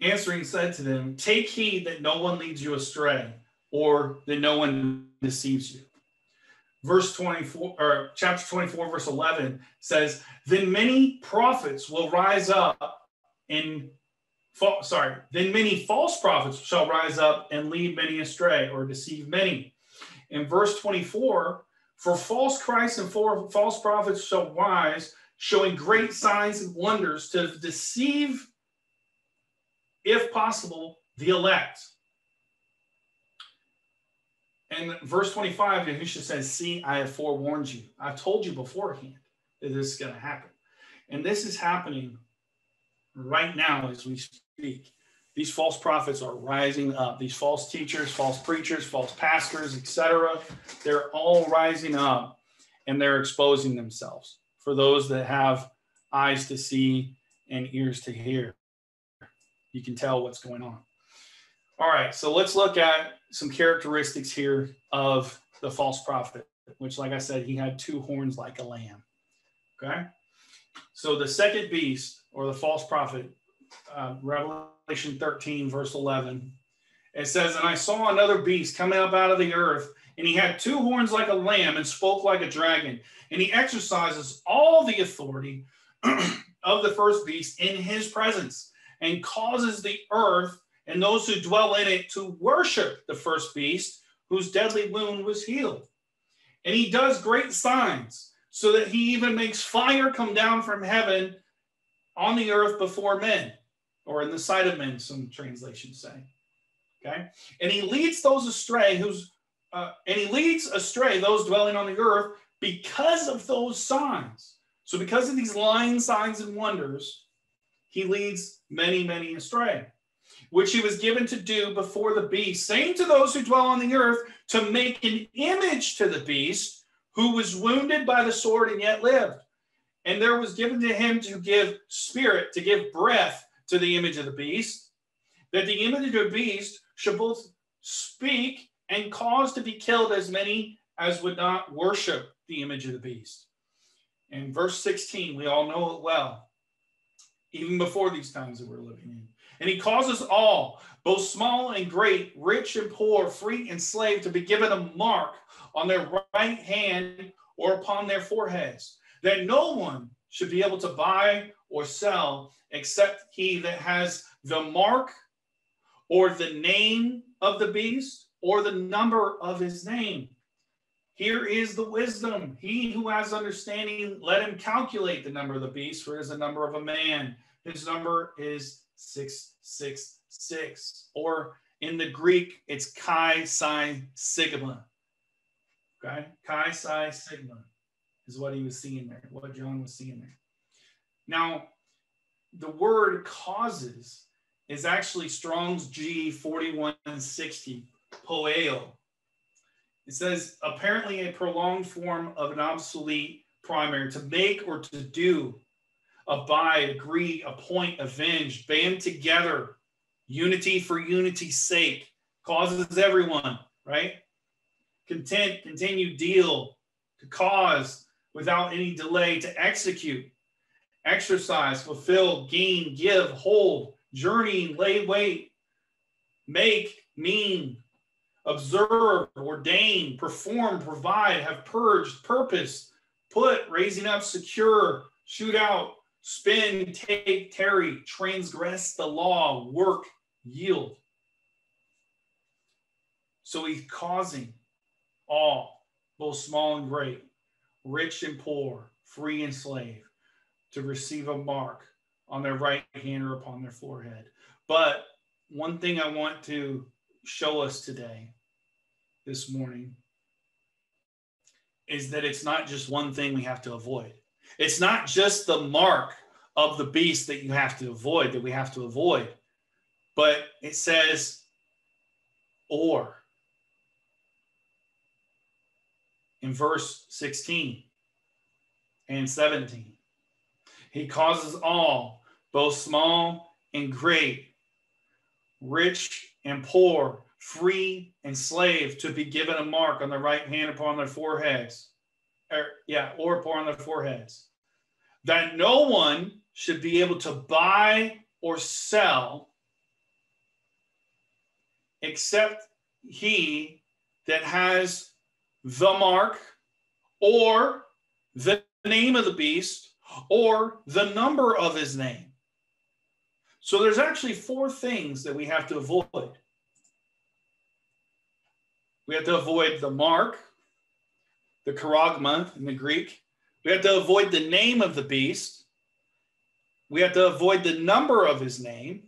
answering said to them, Take heed that no one leads you astray, or that no one deceives you. Verse 24 or chapter 24 verse 11 says then many prophets will rise up and sorry then many false prophets shall rise up and lead many astray or deceive many. In verse 24 for false christs and for false prophets shall rise showing great signs and wonders to deceive if possible the elect and verse 25, Yahusha says, See, I have forewarned you. I've told you beforehand that this is going to happen. And this is happening right now as we speak. These false prophets are rising up. These false teachers, false preachers, false pastors, etc. They're all rising up and they're exposing themselves for those that have eyes to see and ears to hear. You can tell what's going on. All right, so let's look at some characteristics here of the false prophet, which, like I said, he had two horns like a lamb. Okay, so the second beast or the false prophet, uh, Revelation 13, verse 11, it says, And I saw another beast coming up out of the earth, and he had two horns like a lamb and spoke like a dragon, and he exercises all the authority of the first beast in his presence and causes the earth and those who dwell in it to worship the first beast whose deadly wound was healed. And he does great signs so that he even makes fire come down from heaven on the earth before men, or in the sight of men, some translations say. Okay. And he leads those astray who's uh, and he leads astray those dwelling on the earth because of those signs. So, because of these lying signs and wonders, he leads many, many astray which he was given to do before the beast, saying to those who dwell on the earth to make an image to the beast who was wounded by the sword and yet lived. And there was given to him to give spirit, to give breath to the image of the beast, that the image of the beast should both speak and cause to be killed as many as would not worship the image of the beast. In verse 16, we all know it well, even before these times that we're living in. And he causes all, both small and great, rich and poor, free and slave, to be given a mark on their right hand or upon their foreheads, that no one should be able to buy or sell except he that has the mark or the name of the beast or the number of his name. Here is the wisdom. He who has understanding, let him calculate the number of the beast, for it is the number of a man. His number is 666. Or in the Greek, it's Chi Psi Sigma. Okay? Chi Psi Sigma is what he was seeing there, what John was seeing there. Now, the word causes is actually Strong's G 4160, poieo. It says apparently a prolonged form of an obsolete primary to make or to do, abide, agree, appoint, avenge, band together, unity for unity's sake, causes everyone, right? Content, continue, deal, to cause without any delay, to execute, exercise, fulfill, gain, give, hold, journey, lay wait, make, mean, observe, ordain, perform, provide, have purged, purpose, put, raising up, secure, shoot out, spend, take, tarry, transgress the law, work, yield. So he's causing all, both small and great, rich and poor, free and slave, to receive a mark on their right hand or upon their forehead. But one thing I want to show us today, this morning, is that it's not just one thing we have to avoid. It's not just the mark of the beast that you have to avoid, that we have to avoid, but it says, or in verse 16 and 17. He causes all, both small and great, rich and poor, free and slave, to be given a mark on the right hand upon their foreheads. Or, yeah, or upon their foreheads. That no one should be able to buy or sell except he that has the mark or the name of the beast or the number of his name. So there's actually four things that we have to avoid. We have to avoid the mark, the charagma in the Greek. We have to avoid the name of the beast. We have to avoid the number of his name.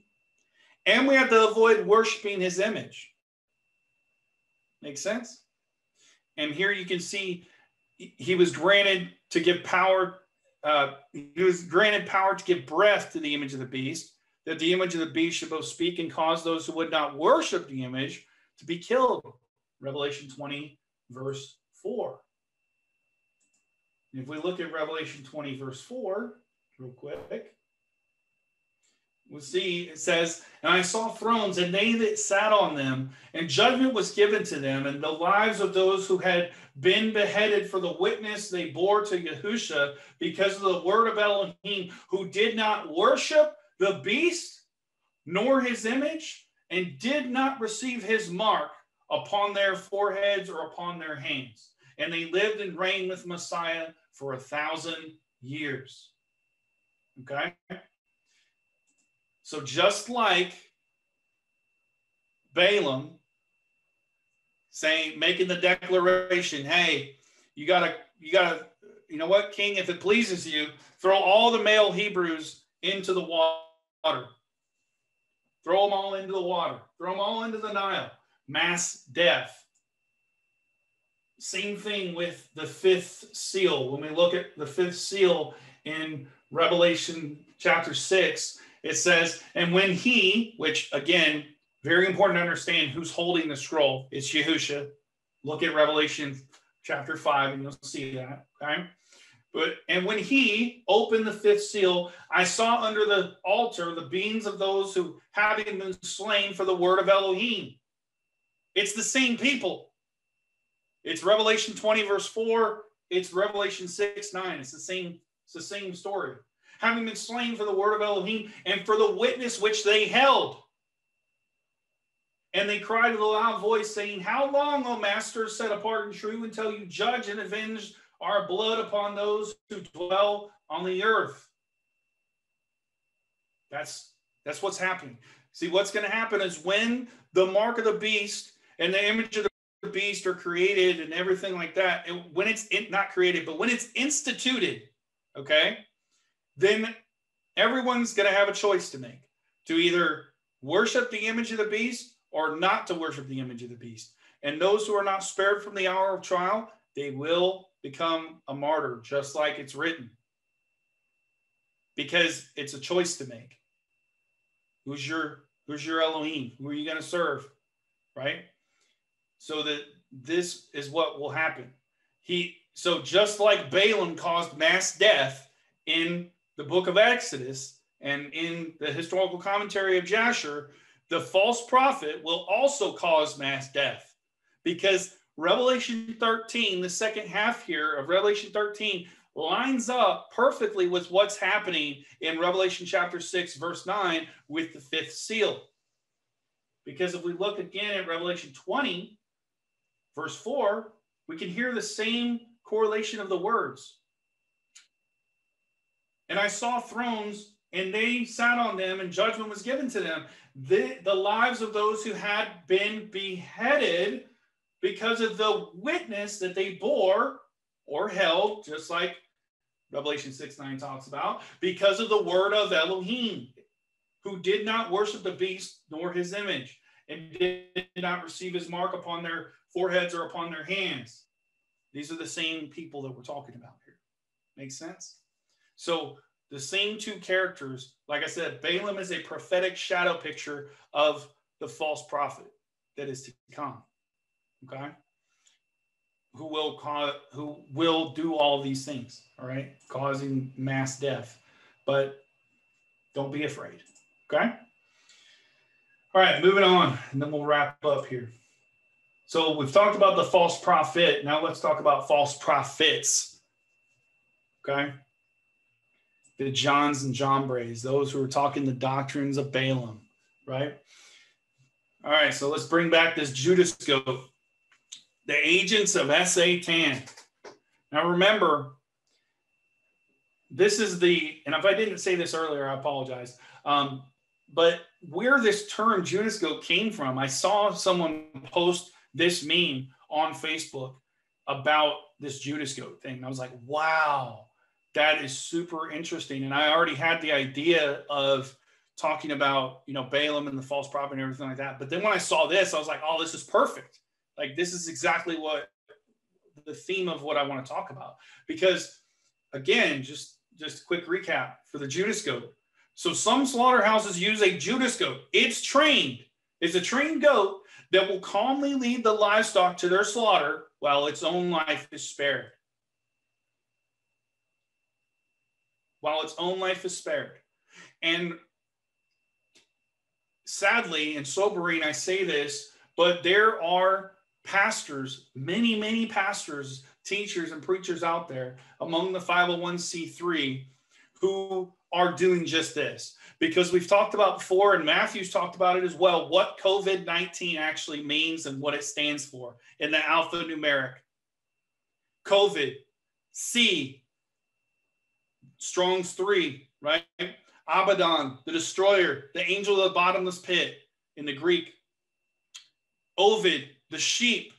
And we have to avoid worshiping his image. Make sense? And here you can see he was granted to give power uh, he was granted power to give breath to the image of the beast, that the image of the beast should both speak and cause those who would not worship the image to be killed. Revelation 20, verse 4. If we look at Revelation 20, verse 4, real quick, we'll see it says, And I saw thrones, and they that sat on them, and judgment was given to them, and the lives of those who had been beheaded for the witness they bore to Yahusha because of the word of Elohim, who did not worship the beast nor his image, and did not receive his mark upon their foreheads or upon their hands. And they lived and reigned with Messiah for a thousand years. Okay? So just like Balaam saying, making the declaration, hey, you gotta, you gotta, you know what, King, if it pleases you, throw all the male Hebrews into the water. Throw them all into the water. Throw them all into the Nile. Mass death. Same thing with the fifth seal. When we look at the fifth seal in Revelation chapter 6, it says, And when he, which again, very important to understand who's holding the scroll. It's Yahusha. Look at Revelation chapter 5 and you'll see that. Okay. But and when he opened the fifth seal, I saw under the altar the beings of those who having been slain for the word of Elohim. It's the same people. It's Revelation 20, verse 4, it's Revelation 6 9. It's the same, it's the same story. Having been slain for the word of Elohim and for the witness which they held. And they cried with a loud voice, saying, How long, O master, set apart and true, until you judge and avenge our blood upon those who dwell on the earth? That's that's what's happening. See, what's going to happen is when the mark of the beast and the image of the beast are created and everything like that, and when it's in, not created, but when it's instituted, okay, then everyone's going to have a choice to make to either worship the image of the beast or not to worship the image of the beast. And those who are not spared from the hour of trial, they will become a martyr, just like it's written. Because it's a choice to make. Who's your who's your Elohim? Who are you going to serve? Right? So that this is what will happen. He so just like Balaam caused mass death in the book of Exodus and in the historical commentary of Jasher, the false prophet will also cause mass death because Revelation 13, the second half here of Revelation 13, lines up perfectly with what's happening in Revelation chapter 6, verse 9, with the fifth seal. Because if we look again at Revelation 20, verse 4, we can hear the same correlation of the words. And I saw thrones, and they sat on them, and judgment was given to them. The, the lives of those who had been beheaded because of the witness that they bore or held, just like Revelation 6 9 talks about, because of the word of Elohim, who did not worship the beast nor his image, and did not receive his mark upon their foreheads or upon their hands. These are the same people that we're talking about here. Makes sense? So the same two characters, like I said, Balaam is a prophetic shadow picture of the false prophet that is to come. Okay? Who will cause who will do all these things all right? Causing mass death. But don't be afraid okay? All right moving on and then we'll wrap up here. So we've talked about the false prophet. Now let's talk about false prophets okay the jannes and jambres those who are talking the doctrines of balaam right all right so let's bring back this judas goat the agents of Satan. Now remember, this is the, and if I didn't say this earlier, I apologize. Um, but where this term Judas goat came from, I saw someone post this meme on Facebook about this Judas goat thing. I was like, wow, that is super interesting. And I already had the idea of talking about, you know, Balaam and the false prophet and everything like that. But then when I saw this, I was like, oh, this is perfect like this is exactly what the theme of what I want to talk about. Because again, just just a quick recap for the Judas goat. So some slaughterhouses use a Judas goat. It's trained. It's a trained goat that will calmly lead the livestock to their slaughter while its own life is spared. While its own life is spared. And sadly and sobering, I say this, but there are pastors, many, many pastors, teachers, and preachers out there among the 501c3 who are doing just this. Because we've talked about before, and Matthew's talked about it as well, what COVID 19 actually means and what it stands for in the alphanumeric. COVID, C, Strong's 3, right? Abaddon, the destroyer, the angel of the bottomless pit in the Greek. Ovid, the sheep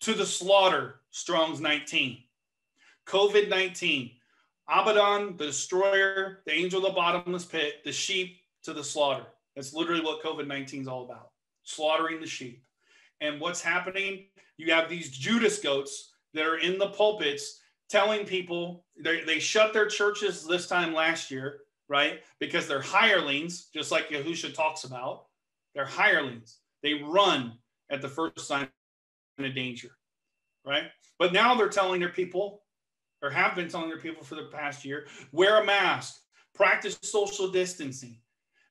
to the slaughter, Strong's 19. COVID 19, Abaddon, the destroyer, the angel of the bottomless pit, the sheep to the slaughter. That's literally what COVID 19 is all about slaughtering the sheep. And what's happening? You have these Judas goats that are in the pulpits telling people they shut their churches this time last year, right? Because they're hirelings, just like Yahusha talks about. They're hirelings. They run at the first sign of danger, right? But now they're telling their people, or have been telling their people for the past year, wear a mask, practice social distancing.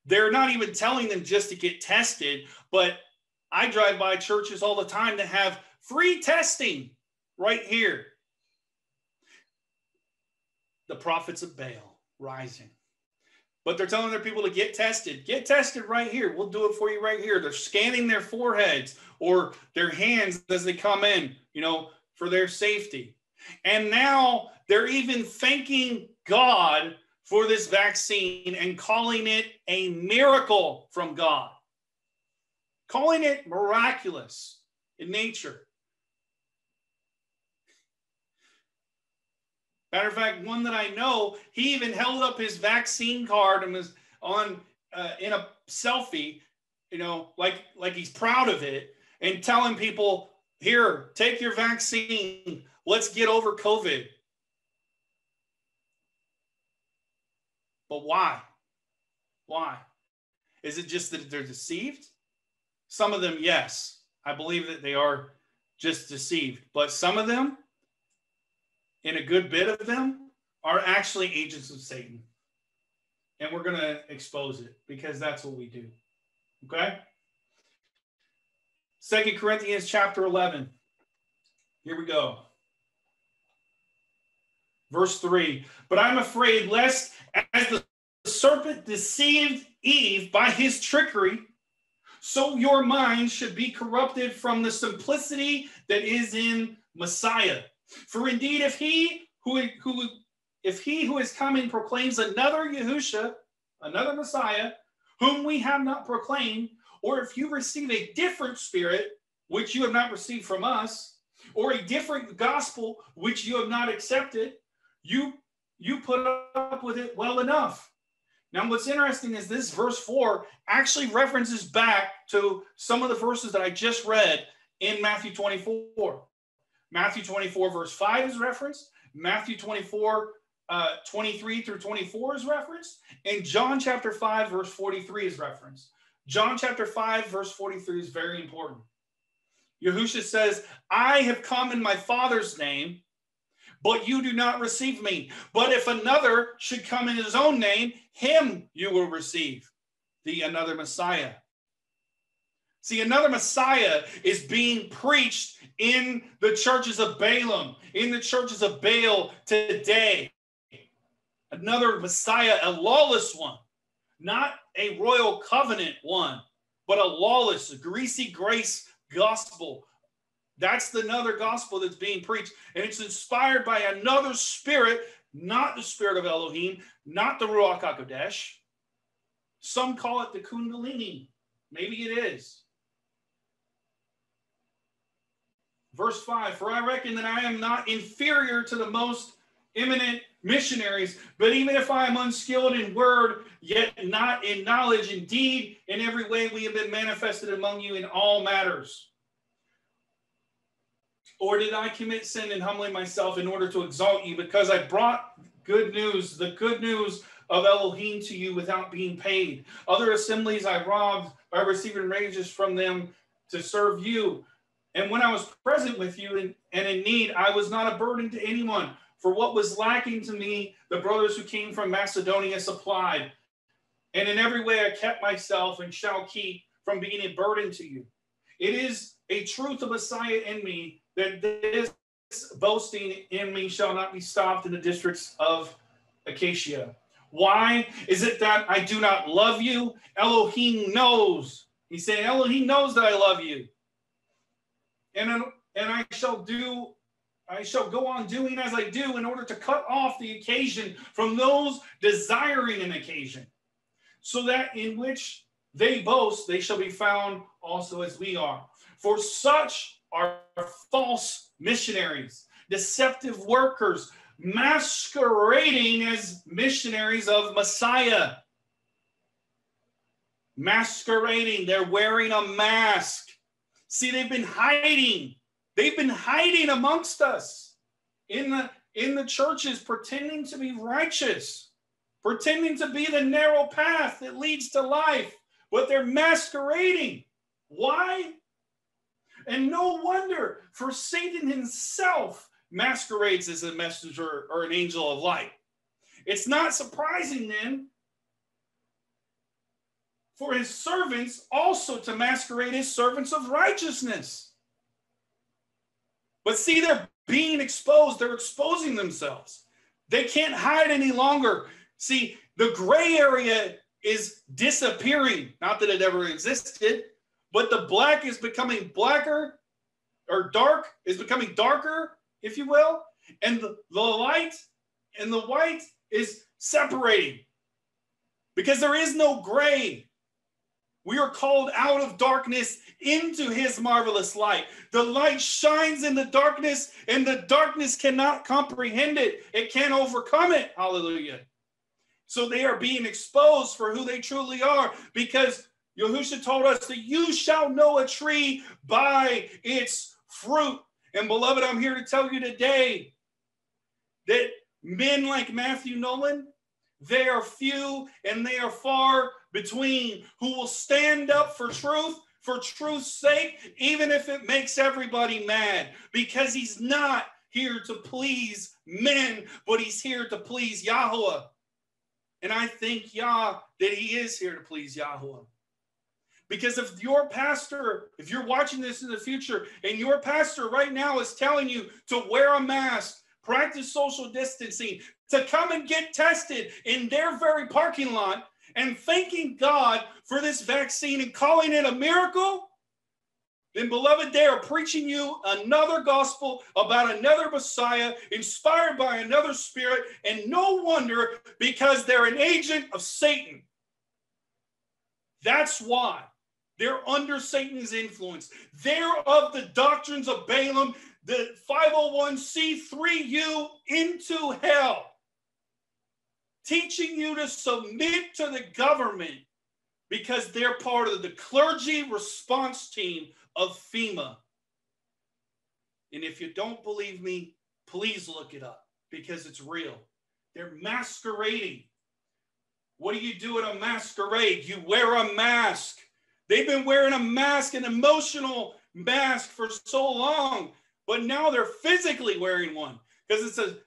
They're not even telling them just to get tested, but I drive by churches all the time that have free testing right here. The prophets of Baal rising. But they're telling their people to get tested. Get tested right here. We'll do it for you right here. They're scanning their foreheads or their hands as they come in, you know, for their safety. And now they're even thanking God for this vaccine and calling it a miracle from God, calling it miraculous in nature. Matter of fact, one that I know, he even held up his vaccine card and was on uh, in a selfie, you know, like like he's proud of it, and telling people, "Here, take your vaccine. Let's get over COVID." But why? Why? Is it just that they're deceived? Some of them, yes. I believe that they are just deceived. But some of them, and a good bit of them, are actually agents of Satan. And we're going to expose it because that's what we do. Okay? Second Corinthians chapter 11. Here we go. Verse 3 But I'm afraid lest as the serpent deceived Eve by his trickery, so your mind should be corrupted from the simplicity that is in Messiah. For indeed, if he who, who if he who is coming proclaims another Yahusha, another Messiah, whom we have not proclaimed, or if you receive a different spirit, which you have not received from us, or a different gospel which you have not accepted, you you put up with it well enough. Now, what's interesting is this verse 4 actually references back to some of the verses that I just read in Matthew 24. Matthew 24, verse 5 is referenced, Matthew 24, uh, 23 through 24 is referenced, and John chapter 5, verse 43 is referenced. John chapter 5, verse 43 is very important. Yahusha says, I have come in my Father's name, but you do not receive me. But if another should come in his own name, him you will receive, the another Messiah. See, another Messiah is being preached in the churches of Balaam, in the churches of Baal today. Another Messiah, a lawless one, not a royal covenant one, but a lawless, greasy grace gospel that's the another gospel that's being preached. And it's inspired by another spirit, not the spirit of Elohim, not the Ruach HaKodesh. Some call it the Kundalini. Maybe it is. Verse 5 For I reckon that I am not inferior to the most eminent missionaries, but even if I am unskilled in word, yet not in knowledge, indeed, in every way we have been manifested among you in all matters. Or did I commit sin in humbling myself in order to exalt you because I brought good news, the good news of Elohim to you without being paid? Other assemblies I robbed by receiving wages from them to serve you. And when I was present with you and, and in need, I was not a burden to anyone. For what was lacking to me, the brothers who came from Macedonia supplied. And in every way I kept myself and shall keep from being a burden to you. It is a truth of Messiah in me that this boasting in me shall not be stopped in the districts of Achaia. Why is it that I do not love you? Elohim knows. He's saying, Elohim knows that I love you. And, and I shall do, I shall go on doing as I do in order to cut off the occasion from those desiring an occasion, so that in which they boast, they shall be found also as we are. For such are false missionaries, deceptive workers, masquerading as missionaries of Messiah. Masquerading, they're wearing a mask. See, they've been hiding. They've been hiding amongst us in the in the churches, pretending to be righteous, pretending to be the narrow path that leads to life, but they're masquerading. Why? And no wonder, for Satan himself masquerades as a messenger or an angel of light. It's not surprising then for his servants also to masquerade as servants of righteousness. But see, they're being exposed, they're exposing themselves. They can't hide any longer. See, the gray area is disappearing. Not that it ever existed, but the black is becoming blacker or dark is becoming darker, if you will. And the, the light and the white is separating because there is no gray. We are called out of darkness into his marvelous light. The light shines in the darkness, and the darkness cannot comprehend it. It can't overcome it. Hallelujah. So they are being exposed for who they truly are because Yahusha told us that you shall know a tree by its fruit. And beloved, I'm here to tell you today that men like Matthew Nolan, they are few and they are far between who will stand up for truth for truth's sake, even if it makes everybody mad, because he's not here to please men, but he's here to please Yahweh. And I thank Yah that he is here to please Yahweh. Because if your pastor, if you're watching this in the future, and your pastor right now is telling you to wear a mask, practice social distancing, to come and get tested in their very parking lot, and thanking God for this vaccine and calling it a miracle, then, beloved, they are preaching you another gospel about another Messiah inspired by another spirit. And no wonder because they're an agent of Satan. That's why they're under Satan's influence. They're of the doctrines of Balaam, the 501c3u into hell teaching you to submit to the government because they're part of the clergy response team of FEMA. And if you don't believe me, please look it up because it's real. They're masquerading. What do you do at a masquerade? You wear a mask. They've been wearing a mask, an emotional mask for so long, but now they're physically wearing one because it's a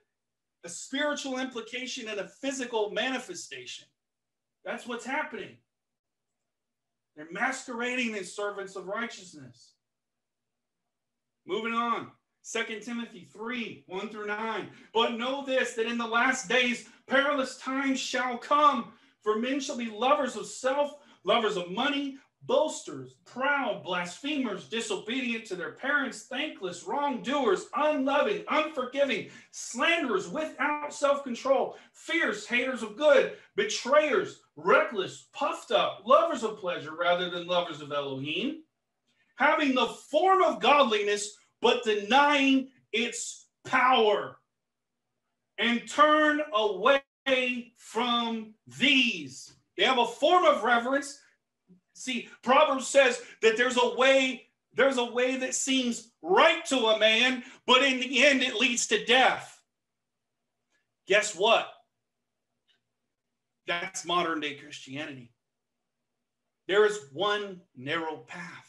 a spiritual implication and a physical manifestation. That's what's happening. They're masquerading as servants of righteousness. Moving on. 2 Timothy 3 1 through 9. But know this that in the last days perilous times shall come, for men shall be lovers of self, lovers of money, boasters, proud, blasphemers, disobedient to their parents, thankless, wrongdoers, unloving, unforgiving, slanderers, without self control, fierce, haters of good, betrayers, reckless, puffed up, lovers of pleasure rather than lovers of Elohim, having the form of godliness, but denying its power. And turn away from these. They have a form of reverence, See, Proverbs says that there's a way, there's a way that seems right to a man, but in the end it leads to death. Guess what? That's modern day Christianity. There is one narrow path,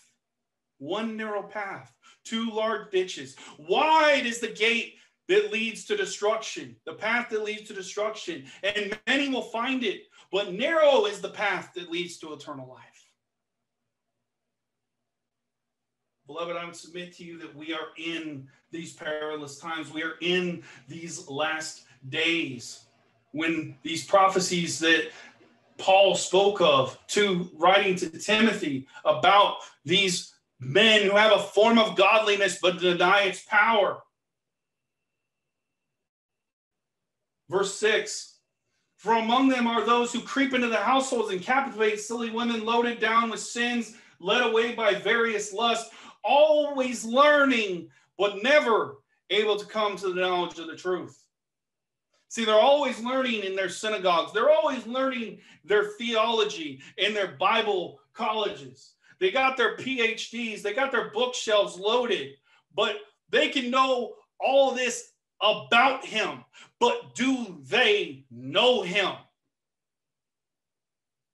one narrow path, two large ditches. Wide is the gate that leads to destruction, the path that leads to destruction, and many will find it, but narrow is the path that leads to eternal life. Beloved, I would submit to you that we are in these perilous times. We are in these last days when these prophecies that Paul spoke of to writing to Timothy about these men who have a form of godliness but deny its power. Verse 6 For among them are those who creep into the households and captivate silly women loaded down with sins, led away by various lusts always learning, but never able to come to the knowledge of the truth. See, they're always learning in their synagogues, they're always learning their theology in their Bible colleges. They got their PhDs, they got their bookshelves loaded, but they can know all this about him. But do they know him?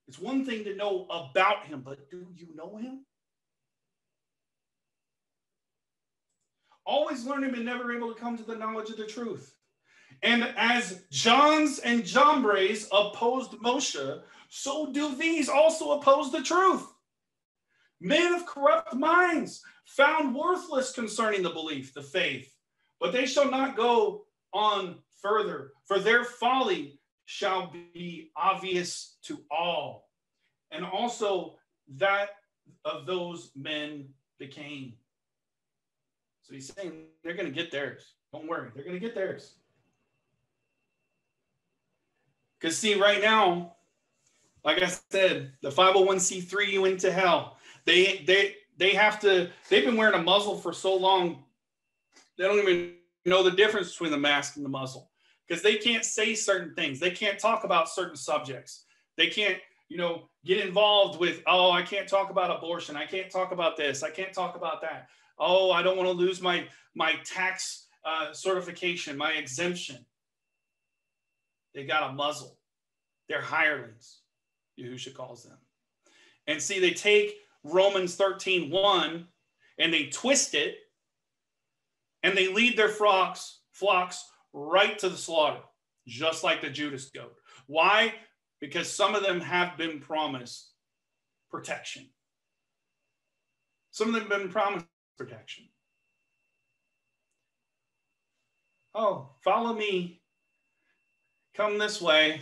It's one thing to know about him, but do you know him? Always learning but never able to come to the knowledge of the truth. And as Jannes and Jambres opposed Moshe, so do these also oppose the truth. Men of corrupt minds, found worthless concerning the belief, the faith, but they shall not go on further, for their folly shall be obvious to all, and also that of those men became. So he's saying they're going to get theirs. Don't worry, they're going to get theirs. Because, see, right now, like I said, the 501c3 you into hell. They they they have to, they've been wearing a muzzle for so long, they don't even know the difference between the mask and the muzzle because they can't say certain things. They can't talk about certain subjects. They can't, you know, get involved with, oh, I can't talk about abortion. I can't talk about this. I can't talk about that. Oh, I don't want to lose my my tax uh, certification, my exemption. They got a muzzle. They're hirelings, Yahusha calls them. And see, they take Romans 13, 1 and they twist it and they lead their flocks, flocks right to the slaughter, just like the Judas goat. Why? Because some of them have been promised protection. Some of them have been promised protection. Oh, follow me. Come this way.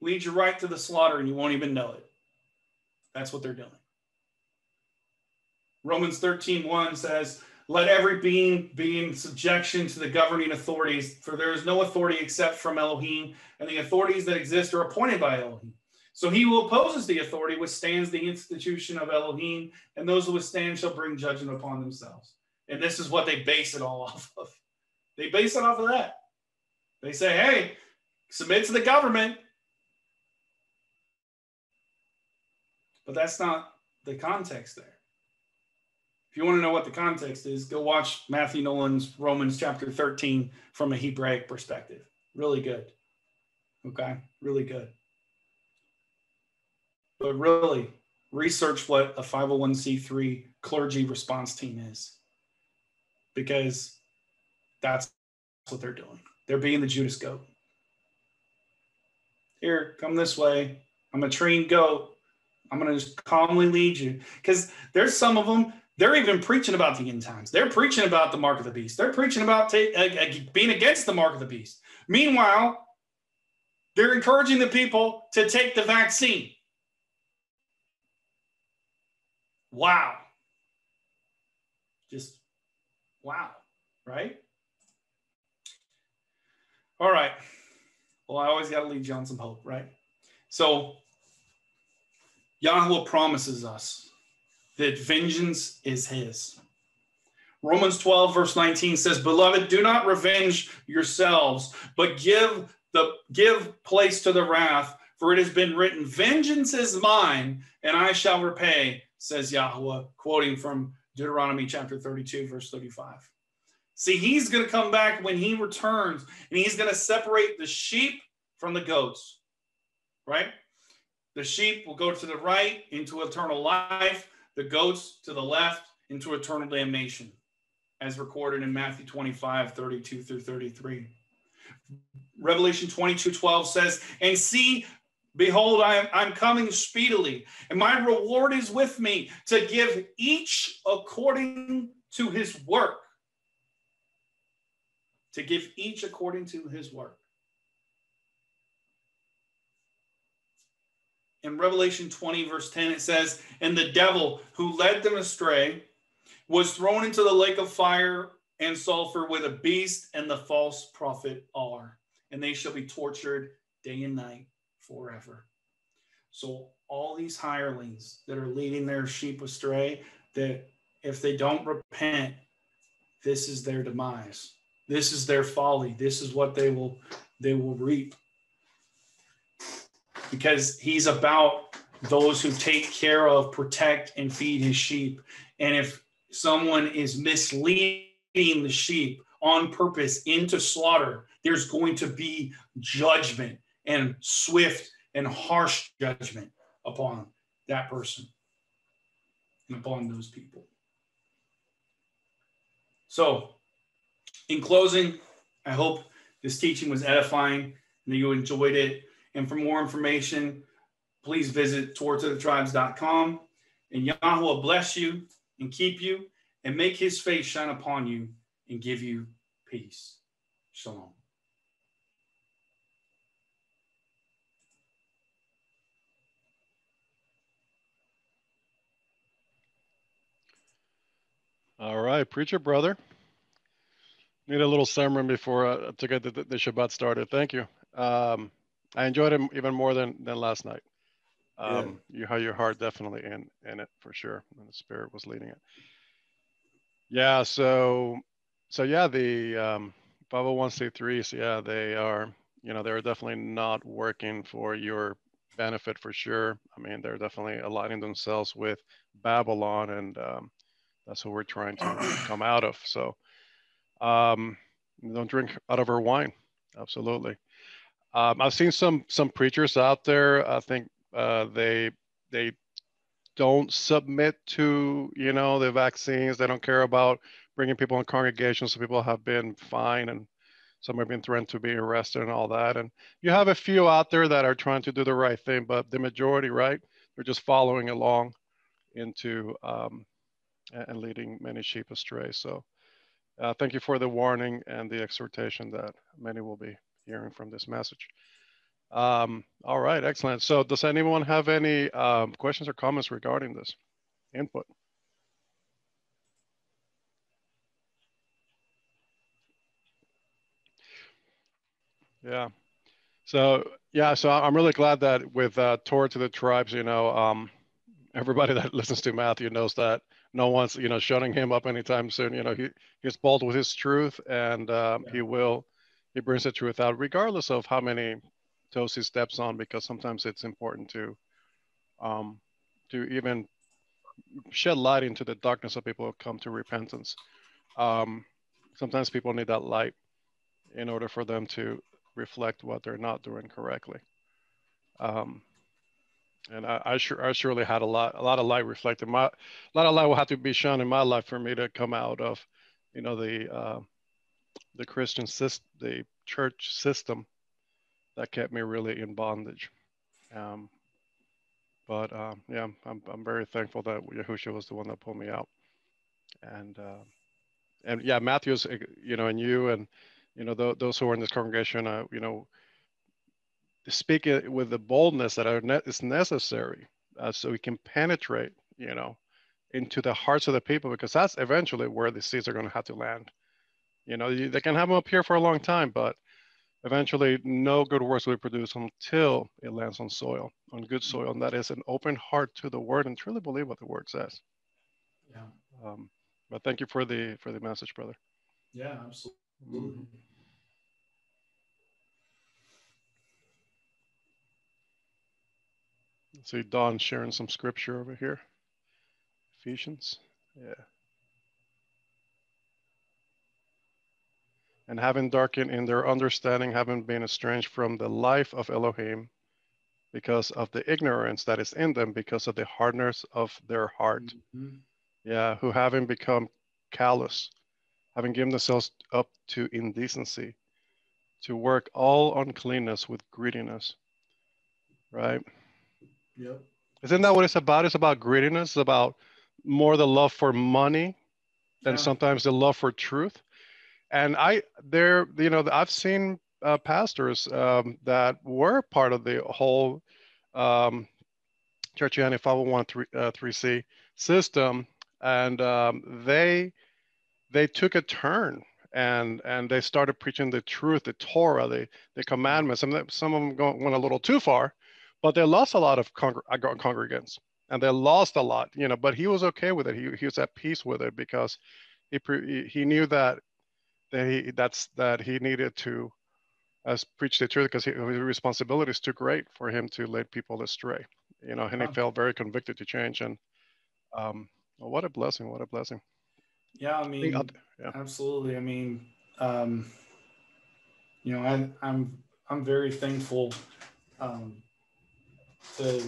Lead you right to the slaughter, and you won't even know it. That's what they're doing. Romans 13, 1 says, let every being be in subjection to the governing authorities, for there is no authority except from Elohim, and the authorities that exist are appointed by Elohim. So he who opposes the authority withstands the institution of Elohim, and those who withstand shall bring judgment upon themselves. And this is what they base it all off of. They base it off of that. They say, hey, submit to the government. But that's not the context there If you want to know what the context is, go watch Matthew Nolan's Romans chapter 13 from a Hebraic perspective. Really good. Okay, really good. But really, research what a 501c3 clergy response team is because that's what they're doing. They're being the Judas goat. Here, come this way. I'm a trained goat. I'm going to just calmly lead you. Because there's some of them they're even preaching about the end times. They're preaching about the mark of the beast. They're preaching about ta- uh, being against the mark of the beast. Meanwhile, they're encouraging the people to take the vaccine. Wow. Just wow, right? All right. Well, I always got to leave on some hope, right? So, Yahweh promises us that vengeance is his. Romans 12, verse 19 says, Beloved, do not revenge yourselves, but give the give place to the wrath, for it has been written, Vengeance is mine, and I shall repay, says Yahweh, quoting from Deuteronomy chapter 32, verse 35. See, he's going to come back when he returns, and he's going to separate the sheep from the goats, right? The sheep will go to the right into eternal life the goats to the left into eternal damnation, as recorded in Matthew 25, 32 through 33. Revelation 22, 12 says, And see, behold, I am I'm coming speedily, and my reward is with me to give each according to his work. To give each according to his work. in Revelation 20, verse 10, it says, And the devil who led them astray was thrown into the lake of fire and sulfur where the beast and the false prophet are, and they shall be tortured day and night forever. So, all these hirelings that are leading their sheep astray, that if they don't repent, this is their demise. This is their folly. This is what they will they will reap because he's about those who take care of, protect, and feed his sheep. And if someone is misleading the sheep on purpose into slaughter, there's going to be judgment and swift and harsh judgment upon that person and upon those people. So, in closing, I hope this teaching was edifying and you enjoyed it. And for more information, please visit torahtothetribes.com. And Yahweh will bless you and keep you and make his face shine upon you and give you peace. Shalom. Right, preacher brother. Need a little sermon before uh, to get the, the Shabbat started. Thank you. Um, I enjoyed it even more than than last night. Um, yeah. You had your heart definitely in in it for sure, and the Spirit was leading it. Yeah. So so yeah, the um, 501c3s, yeah, they are. You know, they're definitely not working for your benefit for sure. I mean, they're definitely aligning themselves with Babylon, and um, that's what we're trying to come out of. So, um, don't drink out of our wine. Absolutely. Um, I've seen some some preachers out there. I think uh, they they don't submit to you know the vaccines. They don't care about bringing people in congregations. So people have been fined and some have been threatened to be arrested and all that. And you have a few out there that are trying to do the right thing, but the majority, right, they're just following along into um, and leading many sheep astray. So uh, thank you for the warning and the exhortation that many will be hearing from this message. Um, all right, excellent. So does anyone have any um, questions or comments regarding this input? Yeah. So yeah, so I'm really glad that with uh, Torah to the tribes, you know, um, everybody that listens to Matthew knows that no one's you know shutting him up anytime soon. You know, he he's bold with his truth, and um, yeah. he will he brings the truth out, regardless of how many toes he steps on, because sometimes it's important to um, to even shed light into the darkness of people who come to repentance. Um, sometimes people need that light in order for them to reflect what they're not doing correctly. Um, and I, I sure I surely had a lot a lot of light reflected. My a lot of light will have to be shown in my life for me to come out of, you know, the uh, the Christian system, the church system that kept me really in bondage. Um, but um, yeah, I'm I'm very thankful that Yahushua was the one that pulled me out. And uh, and yeah, Matthew's, you know, and you and you know, th- those who are in this congregation, uh, you know, speak it with the boldness that are ne- is necessary uh, so we can penetrate, you know, into the hearts of the people because that's eventually where the seeds are going to have to land. You know, you, they can have them up here for a long time, but eventually no good works will be produced until it lands on soil, on good soil. And that is an open heart to the word and truly believe what the word says. Yeah. Um, but thank you for the for the message, brother. Yeah, absolutely. Mm-hmm. See Don sharing some scripture over here. Ephesians. Yeah. And having darkened in their understanding, having been estranged from the life of Elohim, because of the ignorance that is in them, because of the hardness of their heart. Mm-hmm. Yeah, who having become callous, having given themselves up to indecency, to work all uncleanness with greediness. Right? Yep. Isn't that what it's about? It's about greediness, it's about more the love for money than yeah. sometimes the love for truth. And I, there, you know, I've seen uh, pastors um, that were part of the whole um, Churchiani 501c uh, system, and um, they they took a turn and and they started preaching the truth, the Torah, the the commandments. And some of them went a little too far, but they lost a lot of congr- uh, congregants and they lost a lot you know but he was okay with it. He, he was at peace with it because he pre- he knew that that he that's that he needed to as preach the truth because his responsibility is too great for him to lead people astray you know and he felt very convicted to change and um well, what a blessing what a blessing. Yeah i mean yeah. absolutely. I mean um you know I, i'm i'm very thankful um to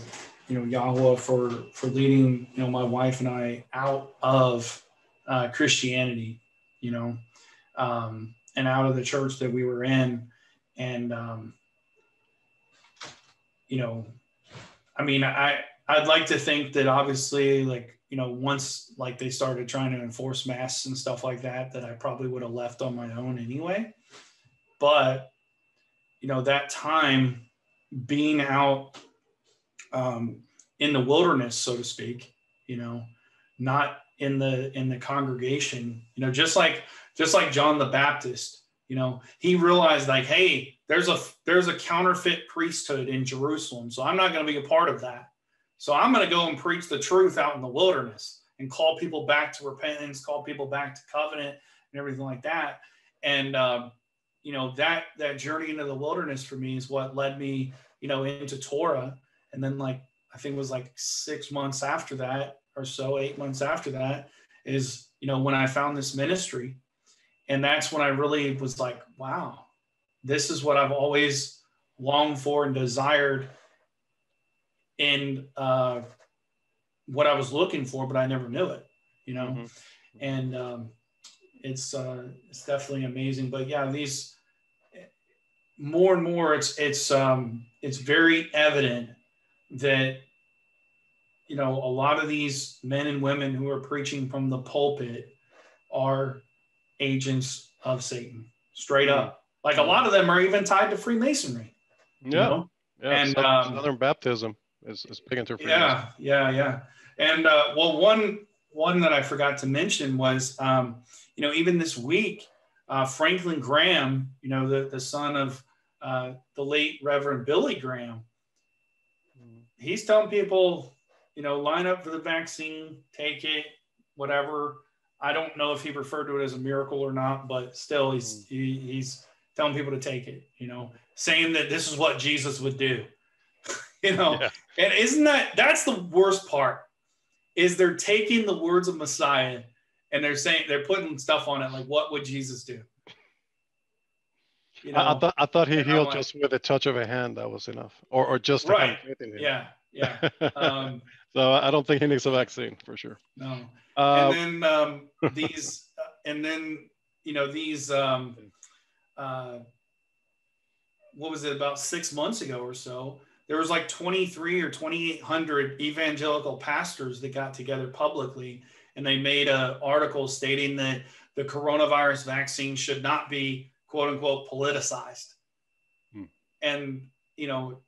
you know Yahweh for for leading you know my wife and I out of uh, Christianity, you know, um, and out of the church that we were in, and um, you know, I mean, I I'd like to think that obviously, like you know, once like they started trying to enforce masks and stuff like that, that I probably would have left on my own anyway. But you know, that time being out um, in the wilderness, so to speak, you know, not in the in the congregation. You know, just like just like John the Baptist, you know, he realized like, hey, there's a there's a counterfeit priesthood in Jerusalem, so I'm not going to be a part of that. So I'm going to go and preach the truth out in the wilderness and call people back to repentance, call people back to covenant, and everything like that. And um, you know that that journey into the wilderness for me is what led me, you know, into Torah. And then like I think it was like six months after that or so, eight months after that, is you know when I found this ministry, and that's when I really was like, wow, this is what I've always longed for and desired and uh, what I was looking for, but I never knew it, you know. Mm-hmm. And um, it's uh, it's definitely amazing. But yeah, these more and more, it's it's um, it's very evident that you know a lot of these men and women who are preaching from the pulpit are agents of Satan, straight mm-hmm. up. Like a lot of them are even tied to Freemasonry. Yeah. You know? Yeah. And um, Southern Baptism is, is big into Freemasonry. Yeah, yeah, yeah. And uh, well, one one that I forgot to mention was, um, you know, even this week, uh, Franklin Graham, you know, the the son of uh, the late Reverend Billy Graham, he's telling people, you know, line up for the vaccine, take it, whatever. I don't know if he referred to it as a miracle or not, but still, he's mm-hmm. he, he's telling people to take it. You know, saying that this is what Jesus would do. you know, yeah. and isn't that that's the worst part? Is they're taking the words of Messiah and they're saying they're putting stuff on it like, what would Jesus do? You know? I, I, thought I thought he healed like, just with a touch of a hand. That was enough, or or just right. Yeah, yeah. Um, so I don't think he needs a vaccine for sure. No. Uh, and then um, these, uh, and then you know these. Um, uh, what was it about six months ago or so? There was like 23 or 2,800 evangelical pastors that got together publicly, and they made an article stating that the coronavirus vaccine should not be quote unquote politicized. Hmm. And you know,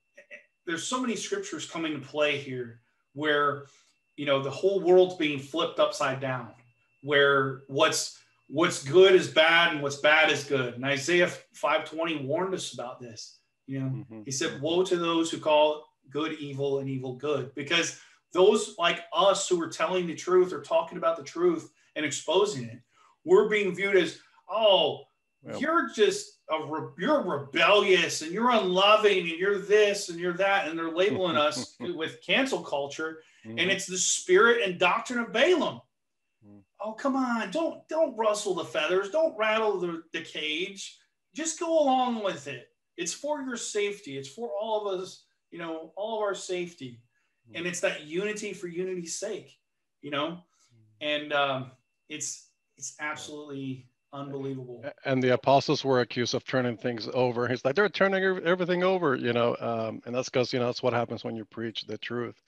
there's so many scriptures coming to play here where you know the whole world's being flipped upside down where what's what's good is bad and what's bad is good and isaiah 520 warned us about this you know mm-hmm. he said woe to those who call good evil and evil good because those like us who are telling the truth or talking about the truth and exposing it we're being viewed as oh well, you're just a re- you're rebellious and you're unloving and you're this and you're that and they're labeling us with cancel culture mm-hmm. and it's the spirit and doctrine of Balaam. Mm-hmm. Oh come on, don't don't rustle the feathers, don't rattle the, the cage. Just go along with it. It's for your safety. It's for all of us, you know, all of our safety. Mm-hmm. And it's that unity for unity's sake, you know? Mm-hmm. And um, it's it's absolutely unbelievable. And the apostles were accused of turning things over. He's like, they're turning everything over, you know, um, and that's because, you know, that's what happens when you preach the truth.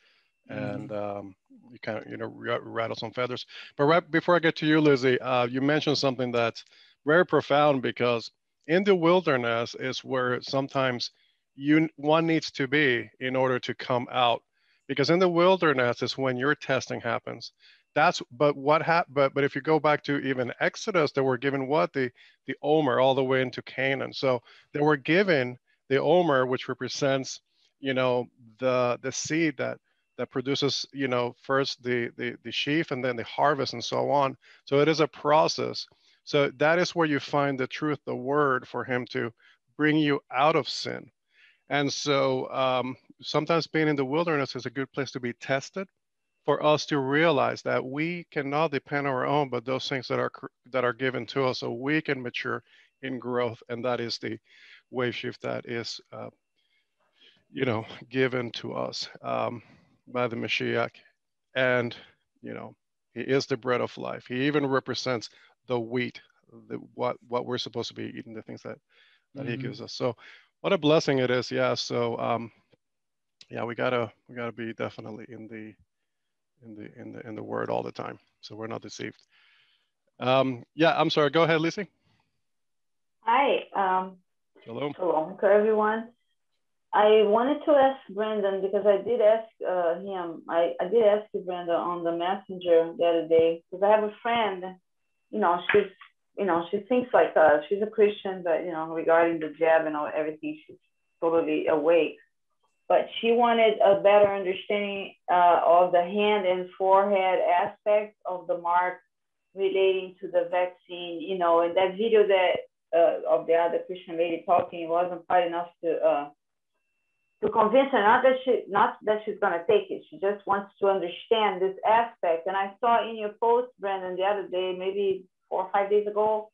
Mm-hmm. And um, you kind of, you know, rattle some feathers. But right before I get to you, Lizzie, uh, you mentioned something that's very profound because in the wilderness is where sometimes you one needs to be in order to come out because in the wilderness is when your testing happens that's but what happened but but if you go back to even exodus they were given what? The the omer all the way into canaan. So they were given the omer which represents you know the the seed that that produces you know first the the, the sheaf and then the harvest and so on. So it is a process. So that is where you find the truth the word for him to bring you out of sin. And so um, sometimes being in the wilderness is a good place to be tested for us to realize that we cannot depend on our own, but those things that are that are given to us, so we can mature in growth, and that is the wave shift that is, uh, you know, given to us um, by the Mashiach, and you know, he is the bread of life. He even represents the wheat, the, what what we're supposed to be eating, the things that that mm-hmm. he gives us. So, what a blessing it is, yeah. So, um, yeah, we gotta we gotta be definitely in the in the in the in the word all the time, so we're not deceived. Um, yeah, I'm sorry. Go ahead, Lizzie. Hi. Um, Hello. Shalom to everyone. I wanted to ask Brandon because I did ask uh, him. I, I did ask you, Brandon, on the messenger the other day because I have a friend. You know, she's you know she thinks like uh, she's a Christian, but you know regarding the jab and all everything, she's totally awake. But she wanted a better understanding uh, of the hand and forehead aspect of the mark relating to the vaccine. You know, in that video that uh, of the other Christian lady talking it wasn't quite enough to uh, to convince her not that she not that she's gonna take it. She just wants to understand this aspect. And I saw in your post, Brandon, the other day, maybe four or five days ago,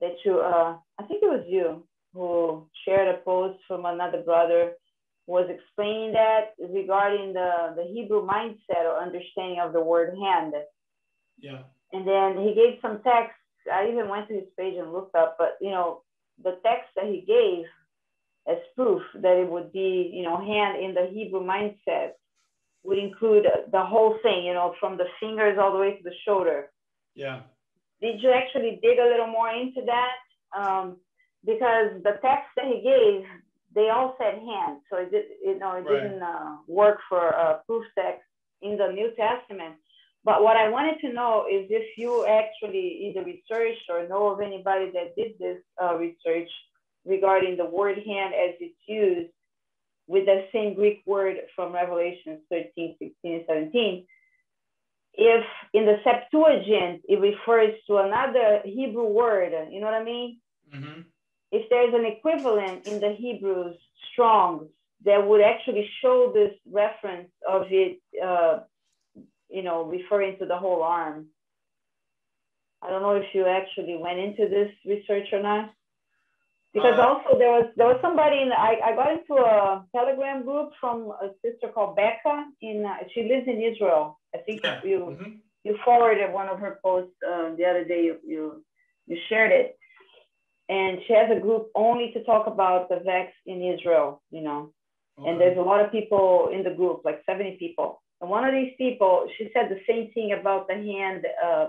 that you uh, I think it was you who shared a post from another brother was explaining that regarding the, the Hebrew mindset or understanding of the word hand. Yeah. And then he gave some text. I even went to his page and looked up, but you know, the text that he gave as proof that it would be, you know, hand in the Hebrew mindset would include the whole thing, you know, from the fingers all the way to the shoulder. Yeah. Did you actually dig a little more into that? Um, because the text that he gave, they all said hand, so it did, you know, it right. didn't uh, work for a proof text in the New Testament. But what I wanted to know is if you actually either researched or know of anybody that did this uh, research regarding the word hand as it's used with the same Greek word from Revelation 13, 16, and 17. If in the Septuagint it refers to another Hebrew word, you know what I mean? Mm-hmm. If there's an equivalent in the Hebrews Strong's that would actually show this reference of it, uh, you know, referring to the whole arm. I don't know if you actually went into this research or not because uh, also there was there was somebody in I, I got into a telegram group from a sister called Becca in uh, she lives in Israel I think yeah. you mm-hmm. you forwarded one of her posts uh, the other day you, you you shared it and she has a group only to talk about the vax in Israel you know okay. and there's a lot of people in the group like 70 people and one of these people she said the same thing about the hand uh,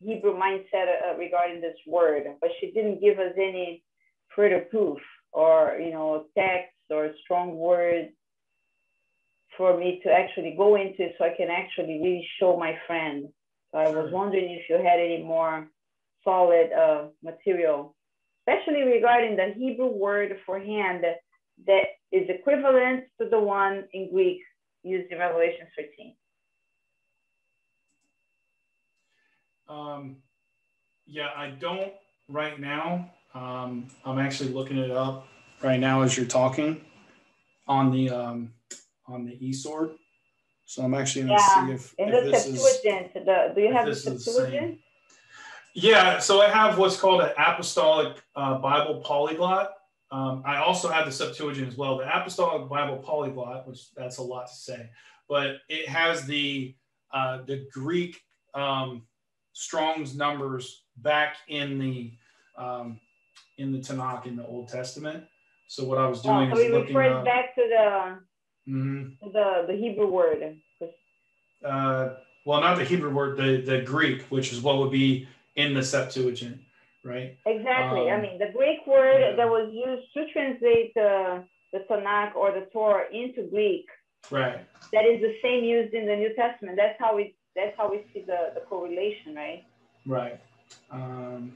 Hebrew mindset uh, regarding this word but she didn't give us any further proof or you know text or strong words for me to actually go into so I can actually really show my friend. So I was wondering if you had any more solid uh, material, especially regarding the Hebrew word for hand that is equivalent to the one in Greek used in Revelation 13. Um, yeah, I don't right now. Um, I'm actually looking it up right now as you're talking on the um, on the eSword. So I'm actually going to yeah. see if, in if the Septuagint. Is, the, do you have the Septuagint? Yeah, so I have what's called an apostolic uh, Bible polyglot. Um, I also have the Septuagint as well. The apostolic Bible polyglot, which that's a lot to say, but it has the uh, the Greek um, Strong's numbers back in the um, in the Tanakh in the Old Testament. So what I was oh, doing oh, so is looking up, back to the mm-hmm. the the Hebrew word. Uh, well, not the Hebrew word, the the Greek, which is what would be in the Septuagint, right? Exactly. Um, I mean, the Greek word yeah. that was used to translate the the Tanakh or the Torah into Greek. Right. That is the same used in the New Testament. That's how we that's how we see the the correlation, right? Right. Um,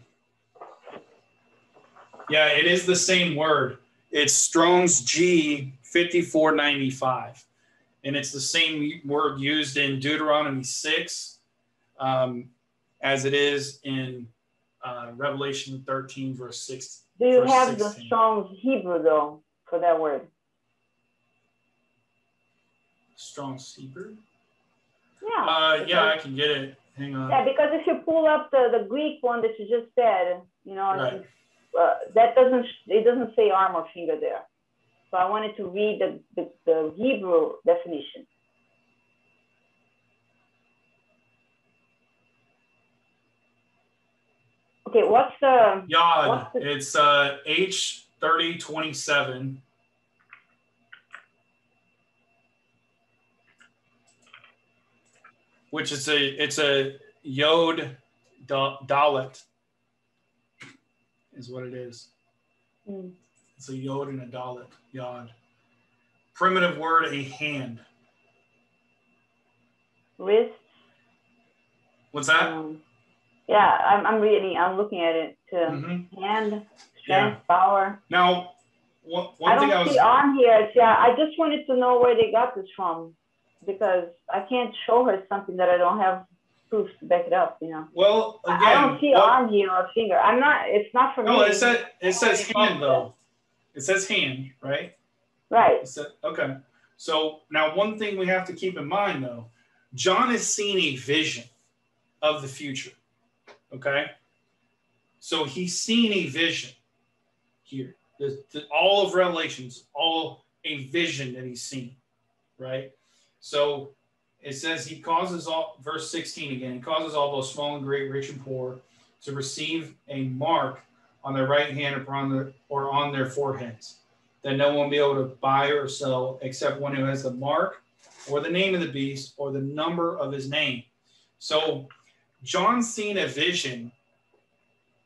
yeah, it is the same word. It's Strong's G 5495. And it's the same word used in Deuteronomy 6 um, as it is in uh, Revelation 13, verse 6. Do you have 16. the Strong's Hebrew, though, for that word? Strong's Hebrew? Yeah. Uh, yeah, I can get it. Hang on. Yeah, because if you pull up the, the Greek one that you just said, you know, right uh, that doesn't it doesn't say arm or finger there. So I wanted to read the, the, the Hebrew definition. Okay, what's the Yod? What's the, it's uh, H thirty twenty seven. Which is a it's a Yod Dalet is what it is. Mm. It's a yod and a dalet, yod. primitive word, a hand. Wrist. What's that? Um, yeah, I'm, I'm reading. I'm looking at it too. Mhm. Hand, strength, Yeah. power. Now, one, I one don't thing I was see on here. Yeah, I just wanted to know where they got this from because I can't show her something that I don't have proof to back it up. You know. well I- again. I don't see what- arm here or finger. I'm not. It's not for no, me. it said it says hand though. It says hand, right? Right. Okay. So now one thing we have to keep in mind though, John has seen a vision of the future. Okay. So he's seen a vision here. The, the, all of Revelations, all a vision that he's seen, right? So it says he causes all, verse 16 again, he causes all those small and great, rich and poor to receive a mark on their right hand or on their, or on their foreheads, that no one be able to buy or sell except one who has the mark or the name of the beast or the number of his name. So John's seen a vision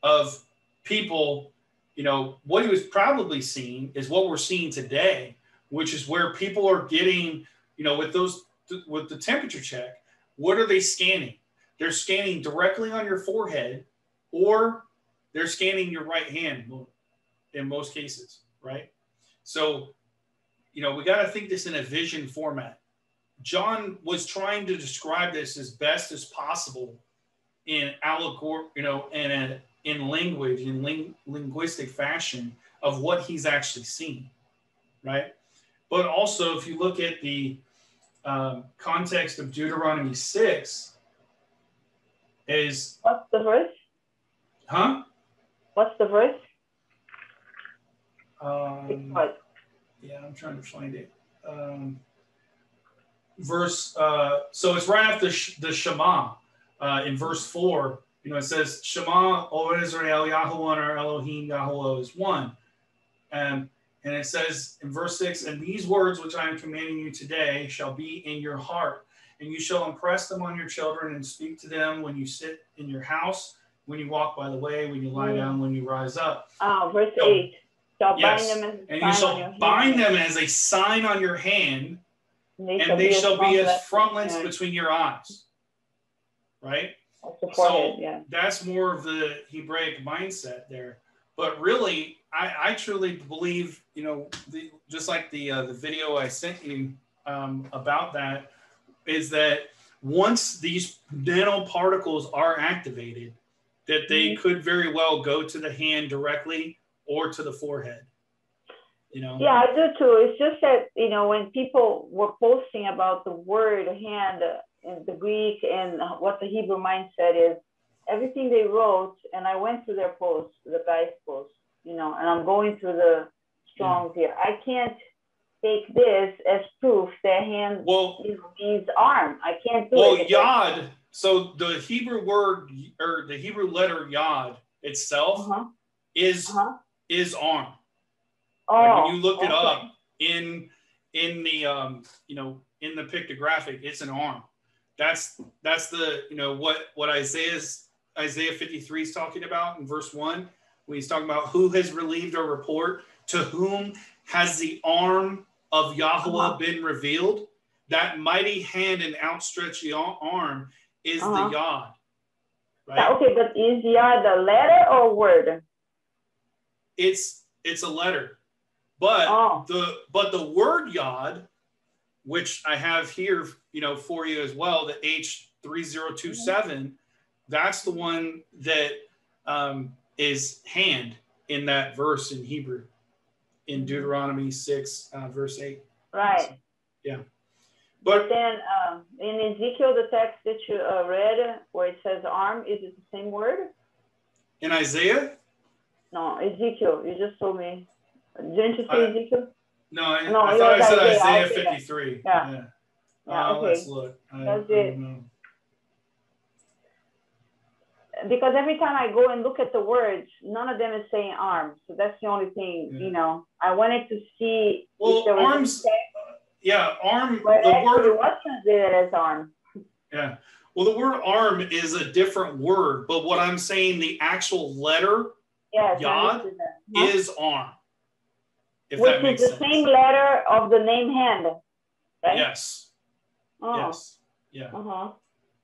of people, you know, what he was probably seeing is what we're seeing today, which is where people are getting, you know, with those with the temperature check, what are they scanning? They're scanning directly on your forehead or they're scanning your right hand in most cases, right? So, you know, we got to think this in a vision format. John was trying to describe this as best as possible in allegor, you know, in a, in language, in ling- linguistic fashion of what he's actually seen, right? But also, if you look at the um, context of Deuteronomy six, is What's the verse? huh? What's the verse? Um, What? yeah, I'm trying to find it. Um, verse, uh, so it's right after sh- the Shema uh, in verse four. You know, it says, Shema, O Israel, Yahuwah, our Elohim, Yahuwah is one. Um, and it says in verse six, and these words which I am commanding you today shall be in your heart, and you shall impress them on your children and speak to them when you sit in your house, when you walk by the way, when you lie Mm. down, when you rise up. Oh, verse So- eight. Shall Yes. bind them as And you shall bind them as a sign on your hand, and they and they shall be as frontlets between your eyes. Right? so- yeah. That's more of the Hebraic mindset there. But really, I, I truly believe, you know, the, just like the uh, the video I sent you um, about that, is that once these nanoparticles are activated, that they Mhm. could very well go to the hand directly or to the forehead. You know. Yeah, I do too. It's just that, you know, when people were posting about the word hand in the Greek and what the Hebrew mindset is, everything they wrote, and I went through their posts, the guys' posts, you know, and I'm going through the Strongs here. I can't take this as proof that hand Well, means arm. I can't do Well, it. Well, yod. So the Hebrew word or the Hebrew letter yod itself Uh-huh. is Uh-huh. is arm. Oh, Like, when you look it up in in the um, you know in the pictographic, it's an arm. That's that's the you know what what Isaiah's Isaiah 53 is talking about in verse one when he's talking about who has relieved our report, to whom has the arm of Yahweh been revealed. That mighty hand and outstretched arm is Uh-huh. the Yod. Right? Okay, but is yod the letter or word? it's it's a letter but Oh. the but the word yod which i have here you know for you as well the h3027 that's the one that um, is hand in that verse in hebrew in deuteronomy 6 uh, verse 8 Right. Yeah. But Then um, in Ezekiel, the text that you uh, read where it says arm, is it the same word? in isaiah No, Ezekiel. You just told me. Didn't you say I- Ezekiel? No i, No, I thought i said Isaiah, isaiah Isaiah. 53 Yeah. yeah, Yeah, Uh, okay. let's look I, That's it. Because every time I go and look at the words, none of them is saying arm. So that's the only thing, Yeah. you know. I wanted to see Well, if there was a arms- yeah arm it the actually word was translated as arm. Yeah. Well, the word arm is a different word, but what I'm saying, the actual letter Yes. Yod. Is arm. If Which that makes is the sense. same letter of the name hand, right? Yes. Oh, Yes. Yeah. uh-huh,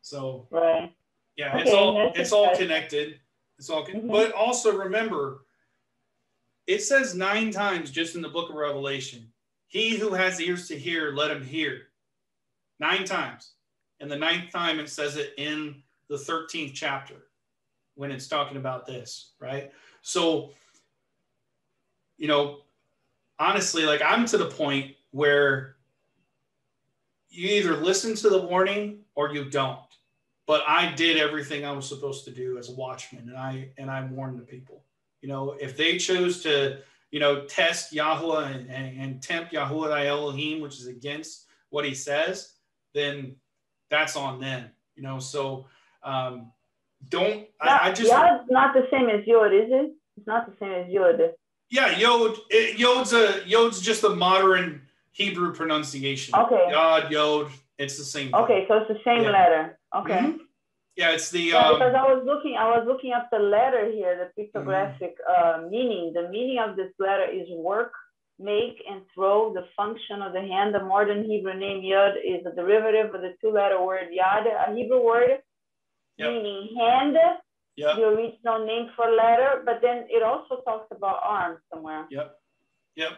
So right. yeah, it's all it's all connected. It's all con- Mhm. but also remember it says nine times just in the book of Revelation. He who has ears to hear, let him hear. Nine times. And the ninth time it says it in the 13th chapter when it's talking about this, right? So, you know, honestly, like I'm to the point where you either listen to the warning or you don't. But I did everything I was supposed to do as a watchman, and I and I warned the people. You know, if they chose to, you know, test Yahweh and, and, and tempt Yahweh Elohim, which is against what he says, then that's on them. You know, so um, don't. I, I just Yod's not the same as Yod, is it? It's not the same as Yod. Yeah, Yod. It, Yod's a Yod's just a modern Hebrew pronunciation. Okay. Yod, Yod. It's the same. thing. Okay, so it's the same Yeah. letter. Okay. Mhm. Yeah, it's the Yeah, um, because I was looking, I was looking up the letter here, the pictographic Mm-hmm. uh, meaning. The meaning of this letter is work, make, and throw. The function of the hand. The modern Hebrew name Yod is a derivative of the two-letter word Yad, a Hebrew word Yep. meaning hand, yeah. the original name for letter. But then it also talks about arm somewhere. Yep. Yep.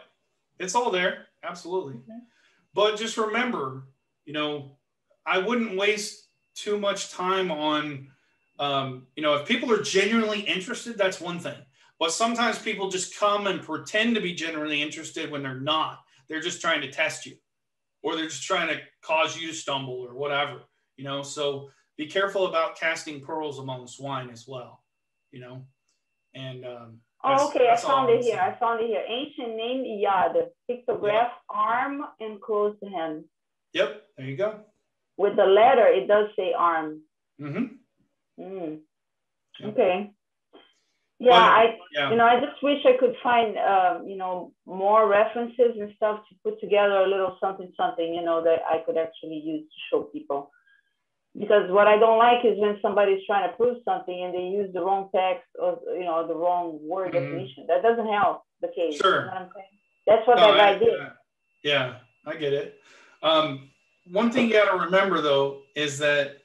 It's all there. Absolutely. Mhm. But just remember, you know, I wouldn't waste too much time on, um, you know, if people are genuinely interested, that's one thing. But sometimes people just come and pretend to be genuinely interested when they're not. They're just trying to test you or they're just trying to cause you to stumble or whatever, you know. So be careful about casting pearls among swine as well, you know. And, um, Oh, okay. I found it here. saying. I found it here. Ancient name Yad, pictograph, arm, and closed hand. Yep, there you go. With the letter, it does say arm. Mm-hmm. Mm. Yeah. Okay. Yeah, Well, I Yeah. you know I just wish I could find um, you know more references and stuff to put together a little something something you know that I could actually use to show people. Because what I don't like is when somebody's trying to prove something and they use the wrong text or you know the wrong word Mhm. definition. That doesn't help the case. Sure. You know what I'm saying? That's what No, that guy I- did. yeah, yeah, I get it. Um, one thing you got to remember though is that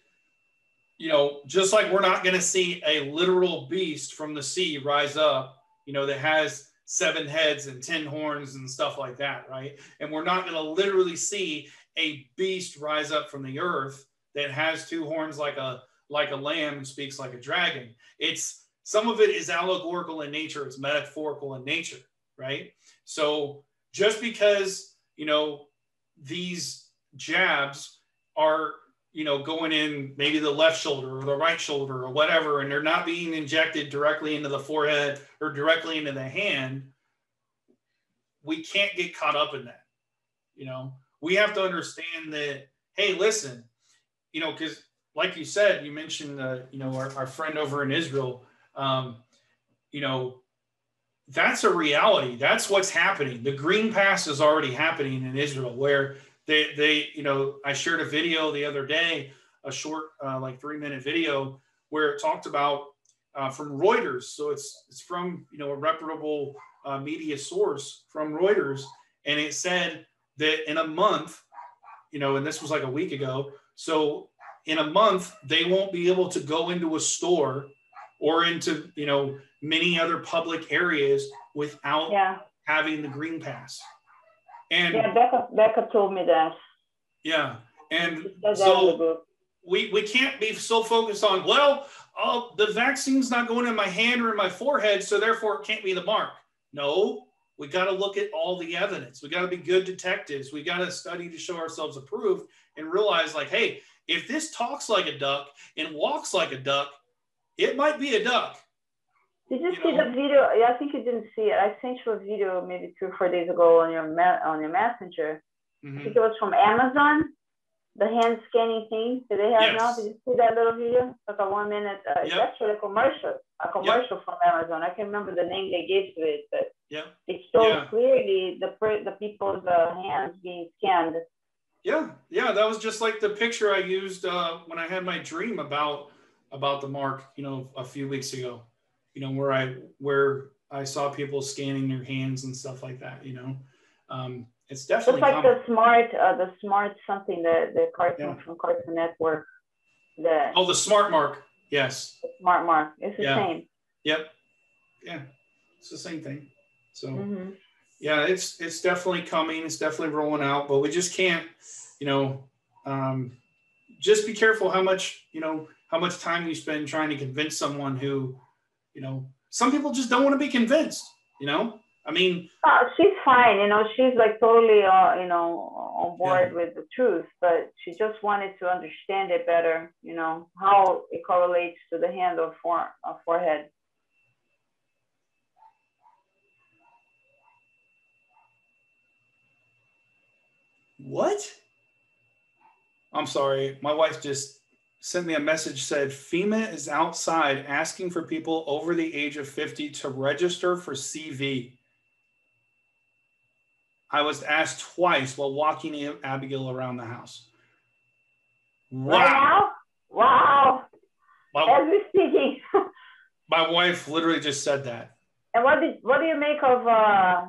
you know just like we're not going to see a literal beast from the sea rise up, you know that has seven heads and ten horns and stuff like that, right? And we're not going to literally see a beast rise up from the earth that has two horns like a like a lamb and speaks like a dragon. It's some of it is allegorical in nature, it's metaphorical in nature, right? So just because you know these jabs are you know going in maybe the left shoulder or the right shoulder or whatever and they're not being injected directly into the forehead or directly into the hand we can't get caught up in that you know we have to understand that hey listen you know because like you said you mentioned uh, you know our, our friend over in israel um, you know that's a reality. That's what's happening. The green pass is already happening in Israel, where they they you know I shared a video the other day, a short uh, like three minute video where it talked about uh, from Reuters. So it's it's from you know a reputable uh, media source from Reuters, and it said that in a month, you know, and this was like a week ago. So in a month, they won't be able to go into a store or into you know many other public areas without Yeah, having the green pass. And yeah. Becca Becca told me that. yeah, and She said that in the so we we can't be so focused on well, oh, the vaccine's not going in my hand or in my forehead, so therefore it can't be the mark. No, we got to look at all the evidence. We got to be good detectives. We got to study to show ourselves approved and realize like, hey, if this talks like a duck and walks like a duck, it might be a duck. Did you, you see know- the video? Yeah, I think you didn't see it. I sent you a video maybe two or four days ago on your ma- on your messenger. I Mhm. think it was from Amazon, the hand scanning thing that they have now. Did you see that little video? Like a one minute, uh, it's Yep. actually a commercial, a commercial from Amazon. I can't remember the name they gave to it, but Yeah. it shows Yeah. clearly the the people's uh, hands being scanned. Yeah, yeah, that was just like the picture I used uh, when I had my dream about about the mark, you know, a few weeks ago. You know, where I where I saw people scanning their hands and stuff like that. You know, um, it's definitely it's like the smart, uh, the smart something the the cartoon yeah. from Cartoon Network. The oh, the smart mark. Yes. Smart mark. It's the yeah. same. Yep. Yeah, it's the same thing. So. Mm-hmm. Yeah, it's it's definitely coming. It's definitely rolling out, but we just can't, you know, um, just be careful how much you know how much time you spend trying to convince someone who, you know, some people just don't want to be convinced. You know, I mean, uh, she's fine. You know, she's like totally, uh, you know, on board yeah. with the truth, but she just wanted to understand it better. You know, how it correlates to the hand or for, uh, forehead. What? I'm sorry. My wife just sent me a message said FEMA is outside asking for people over the age of 50 to register for CV. I was asked twice while walking Abigail around the house. Wow. Wow. My, As we speaking. my wife literally just said that. And what did what do you make of uh,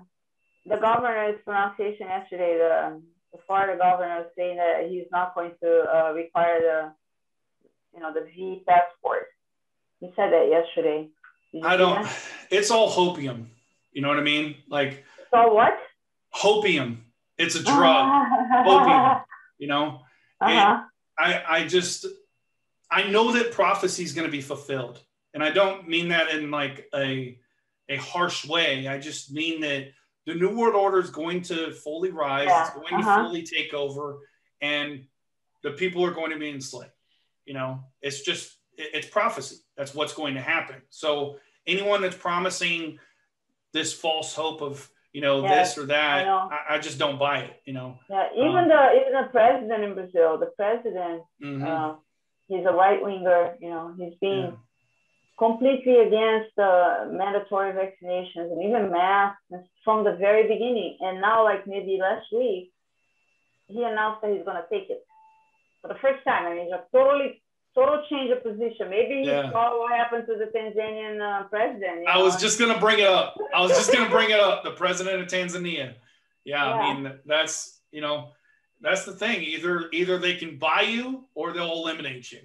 the governor's pronunciation yesterday? The, the Florida governor saying that he's not going to uh, require the you know, the V passport. He said that yesterday. I don't. That? It's all hopium. You know what I mean? Like. So what? Hopium. It's a drug. hopium. You know. Uh-huh. I I just I know that prophecy is going to be fulfilled, and I don't mean that in like a a harsh way. I just mean that the new world order is going to fully rise. Yeah. It's going uh-huh. to fully take over, and the people are going to be enslaved. You know, it's just it's prophecy. That's what's going to happen. So anyone that's promising this false hope of you know yes, this or that, I, I, just don't buy it. You know. Yeah, even um, the even the president in Brazil, the president, mm-hmm. uh, he's a right winger. You know, he's being. Yeah. Completely against uh, mandatory vaccinations and even masks from the very beginning. And now, like maybe last week, he announced that he's going to take it for the first time. I mean, it's a totally total change of position. Maybe he yeah. saw what happened to the Tanzanian uh, president. I know? was just gonna bring it up. I was just gonna bring it up. The president of Tanzania. Yeah, yeah, I mean that's you know that's the thing. Either either they can buy you or they'll eliminate you.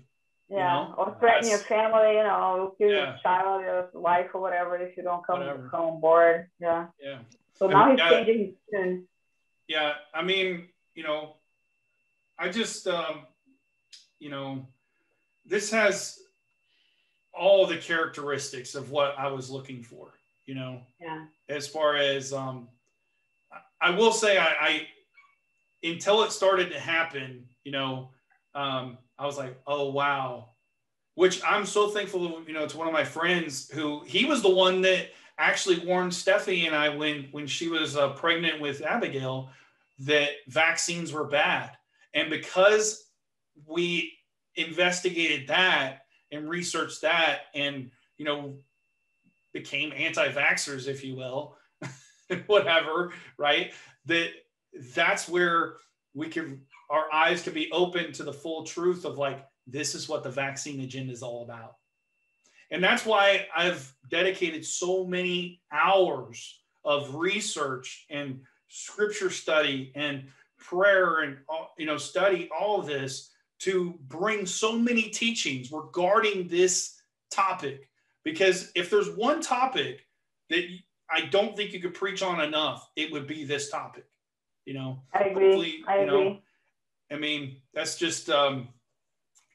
Yeah, you know? or threaten your family. You know, kill yeah. your child, your wife, or whatever if you don't come whatever. come on board. Yeah. Yeah. So now he's changing his tune. Yeah, I mean, you know, I just, um, you know, this has all the characteristics of what I was looking for, you know, yeah. as far as, um, I will say I, I, until it started to happen, you know, um, I was like, oh, wow, which I'm so thankful, you know, to one of my friends who he was the one that actually warned Steffi and I when, when she was uh, pregnant with Abigail that vaccines were bad. And because we investigated that and researched that and, you know, became anti vaxxers, if you will, whatever, right? That that's where we can, our eyes can be open to the full truth of like, this is what the vaccine agenda is all about. And that's why I've dedicated so many hours of research and scripture study and prayer and you know study all this to bring so many teachings regarding this topic because if there's one topic that I don't think you could preach on enough, it would be this topic. You know, I agree. I agree. Know, I mean, that's just. Um,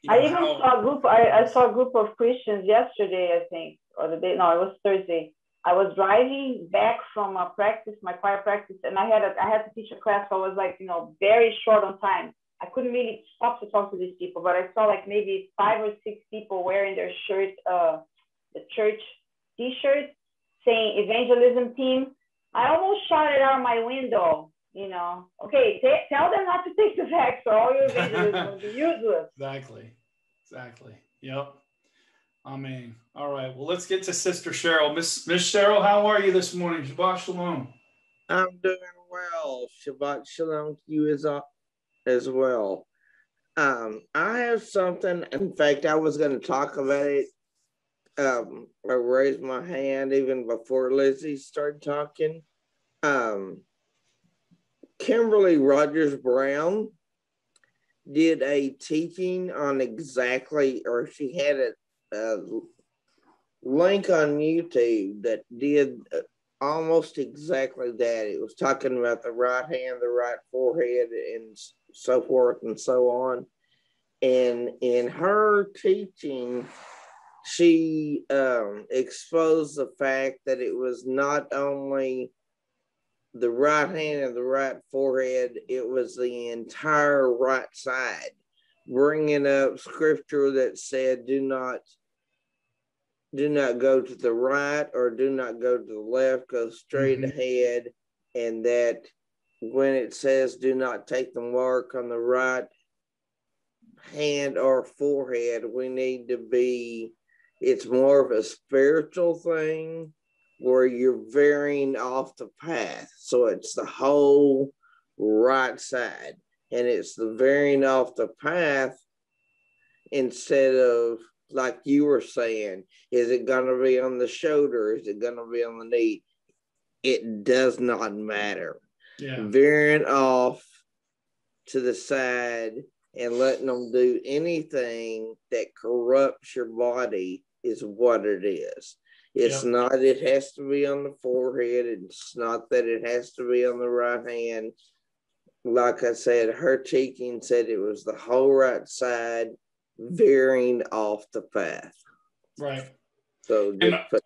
you know, I even how, saw a group. I, I saw a group of Christians yesterday. I think, or the day. No, it was Thursday. I was driving back from a practice, my choir practice, and I had a, I had to teach a class. So I was like, you know, very short on time. I couldn't really stop to talk to these people, but I saw like maybe five or six people wearing their shirt, uh, the church T-shirt saying evangelism team. I almost shot it out my window. You know, okay, t- tell them not to take the vax, or all your evangelism will be useless. Exactly, exactly. Yep. I mean, All right. Well, let's get to Sister Cheryl. Miss Miss Cheryl, how are you this morning? Shabbat shalom. I'm doing well. Shabbat shalom to you as, uh, as well. Um, I have something. In fact, I was going to talk about it um, I raised my hand even before Lizzie started talking. Um, Kimberly Rogers Brown did a teaching on exactly, or she had a, a link on YouTube that did uh, almost exactly that. It was talking about the right hand, the right forehead, and so forth and so on. And in her teaching, she um, exposed the fact that it was not only the right hand and the right forehead, it was the entire right side, bringing up scripture that said, do not do not go to the right or do not go to the left, go straight mm-hmm. ahead. And that when it says do not take the mark on the right hand or forehead, we need to be, it's more of a spiritual thing where you're veering off the path. So it's the whole right side. And it's the veering off the path instead of like you were saying, is it going to be on the shoulder? Is it going to be on the knee? It does not matter. Yeah. Veering off to the side and letting them do anything that corrupts your body is what it is. It's not, it has to be on the forehead. It's not that it has to be on the right hand. Like I said, her teaching said it was the whole right side veering off the path. Right. So just and, put,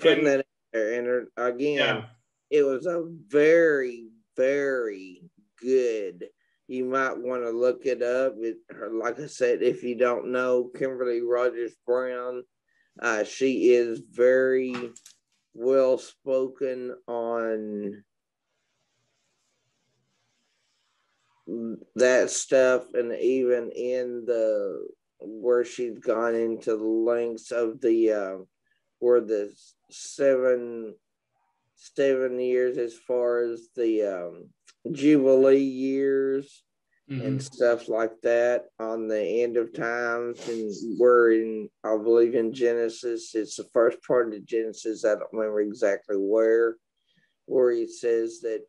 putting and, that in there. And uh, again, yeah. It was a very, very good. You might want to look it up. It, like I said, if you don't know Kimberly Rogers Brown, uh, she is very well spoken on that stuff and even in the where she's gone into the lengths of the uh, where the seven seven years as far as the um, jubilee years mm-hmm. and stuff like that on the end of times and we're in i believe in genesis. It's the first part of genesis. I don't remember exactly where where he says that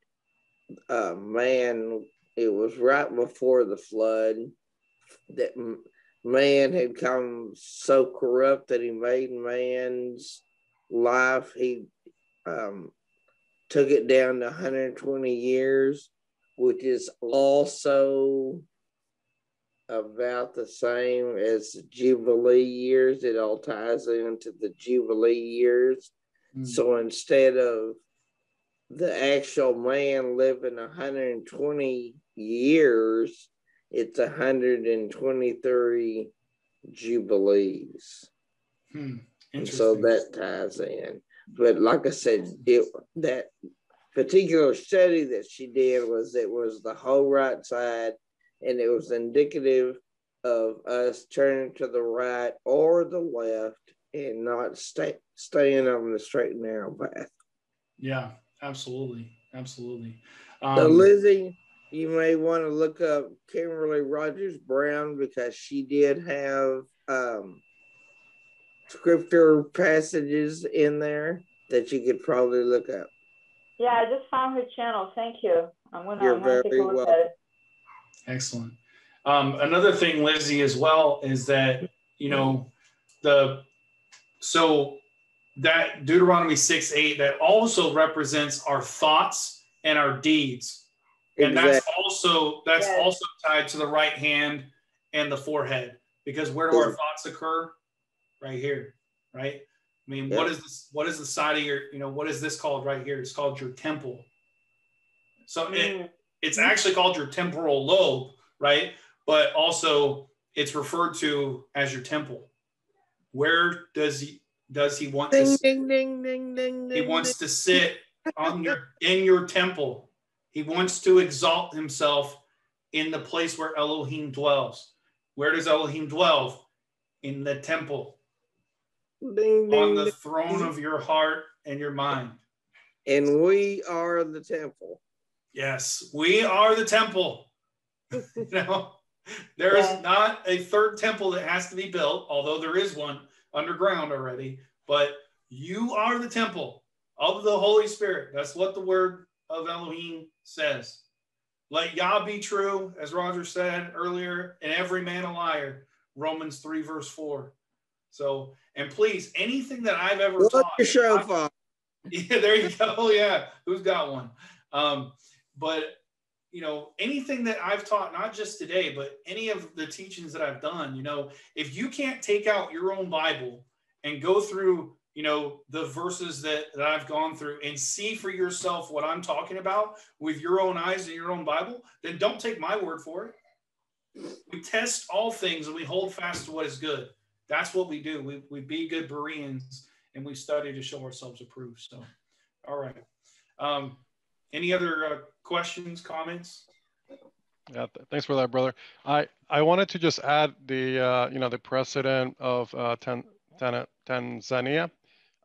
uh, man it was right before the flood that man had come so corrupt that he made man's life. He um, took it down to 120 years which is also about the same as the jubilee years it all ties into the jubilee years mm-hmm. so instead of the actual man living 120 years, it's 123 jubilees. Hmm. And so that ties in. But like I said, it that particular study that she did was it was the whole right side, and it was indicative of us turning to the right or the left and not stay, staying on the straight and narrow path. Yeah, absolutely, absolutely. Um, so Lizzie, you may want to look up Kimberly Rogers Brown because she did have um, scripture passages in there that you could probably look up. Yeah, I just found her channel. Thank you. I'm gonna, You're I'm gonna take a look welcome. Excellent. Um, another thing, Lizzie, as well, is that you know the so that Deuteronomy 6 8 that also represents our thoughts and our deeds and that's also that's yes. also tied to the right hand and the forehead because where do our thoughts occur right here right? I mean what is this what is the side of your you know what is this called right here? It's called your temple. So mm. it, it's actually called your temporal lobe right? But also it's referred to as your temple. Where does he does he want ding, to ding, ding, ding, ding, he wants to sit on your in your temple. He wants to exalt himself in the place where Elohim dwells. Where does Elohim dwell? In the temple. Ding, ding, on the throne of your heart and your mind. And we are the temple. Yes, we are the temple. you know, there is not a third temple that has to be built, although there is one underground already, but you are the temple of the Holy Spirit. That's what the word of Elohim says. Let Yah be true, as Roger said earlier, and every man a liar. Romans 3, verse 4. So, and please, anything that I've ever What's taught. your shofar? Yeah, there you go. Yeah. Who's got one? Um, but you know, anything that I've taught, not just today, but any of the teachings that I've done, you know, if you can't take out your own Bible and go through, you know, the verses that, that I've gone through and see for yourself what I'm talking about with your own eyes and your own Bible, then don't take my word for it. We test all things and we hold fast to what is good. That's what we do. We, we be good Bereans and we study to show ourselves approved. So, all right. Um, any other uh, questions, comments? Yeah, th- thanks for that, brother. I, I wanted to just add the uh, you know the president of uh, Tan- Tan- Tanzania.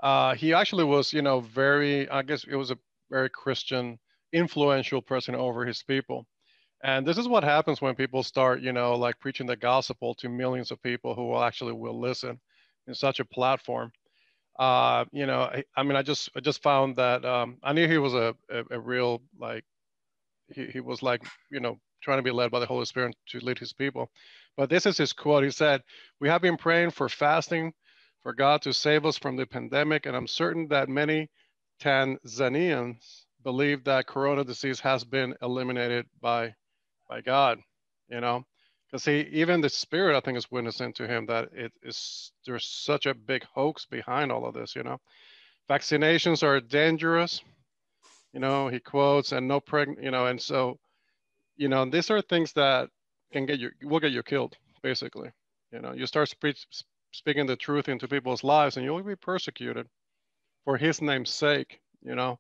Uh, he actually was you know very I guess it was a very Christian, influential person over his people. And this is what happens when people start you know like preaching the gospel to millions of people who actually will listen in such a platform. Uh, you know, I, I mean, I just I just found that um, I knew he was a, a, a real like he, he was like you know trying to be led by the Holy Spirit to lead his people. But this is his quote. He said, We have been praying for fasting for God to save us from the pandemic, and I'm certain that many Tanzanians believe that corona disease has been eliminated by by God, you know. Because he even the spirit I think is witnessing to him that it is there's such a big hoax behind all of this, you know. Vaccinations are dangerous, you know, he quotes, and no pregnant, you know, and so you know, these are things that can get you, will get you killed, basically. You know, you start spe- speaking the truth into people's lives and you'll be persecuted for his name's sake, you know.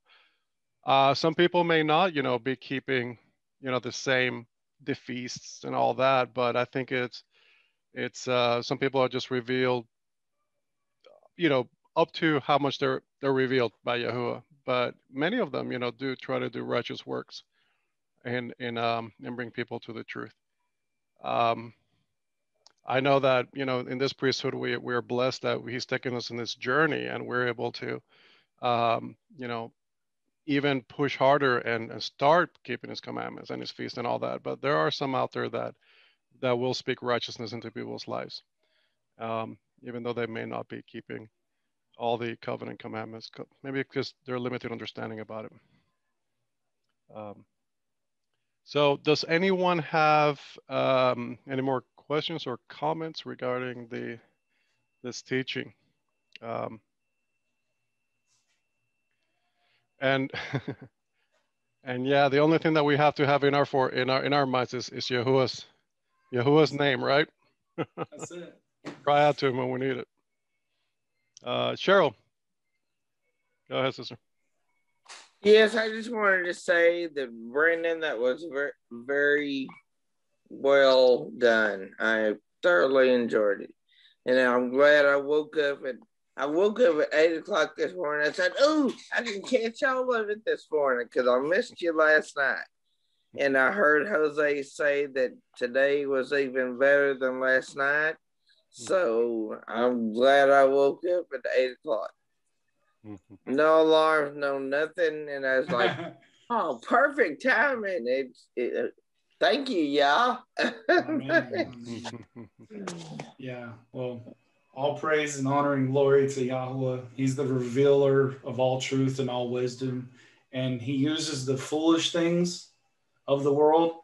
Uh, some people may not, you know, be keeping, you know, the same the feasts and all that, but I think it's, it's, uh, some people are just revealed, you know, up to how much they're, they're revealed by Yahuwah. But many of them, you know, do try to do righteous works and and um, and bring people to the truth. Um, I know that you know in this priesthood we we're blessed that He's taken us in this journey, and we're able to, um, you know, even push harder and, and start keeping His commandments and His feast and all that. But there are some out there that that will speak righteousness into people's lives, um, even though they may not be keeping all the covenant commandments, maybe because they're limited understanding about it. Um, so does anyone have um, any more questions or comments regarding the this teaching? Um, and and yeah, the only thing that we have to have in our for in our in our minds is, is Yahuwah's Yahuwah's name, right? That's it. Cry out to him when we need it. Uh, Cheryl, go ahead, sister. Yes, I just wanted to say that Brandon, that was very, very well done. I thoroughly enjoyed it, and I'm glad I woke up and I woke up at eight o'clock this morning. I said, "Oh, I can catch all of it this morning because I missed you last night." And I heard Jose say that today was even better than last night. So I'm glad I woke up at eight o'clock. Mm-hmm. No alarms, no nothing. And I was like, oh, perfect timing. It's it, uh, thank you, y'all. yeah. Well, all praise and honor and glory to Yahweh. He's the revealer of all truth and all wisdom. And he uses the foolish things of the world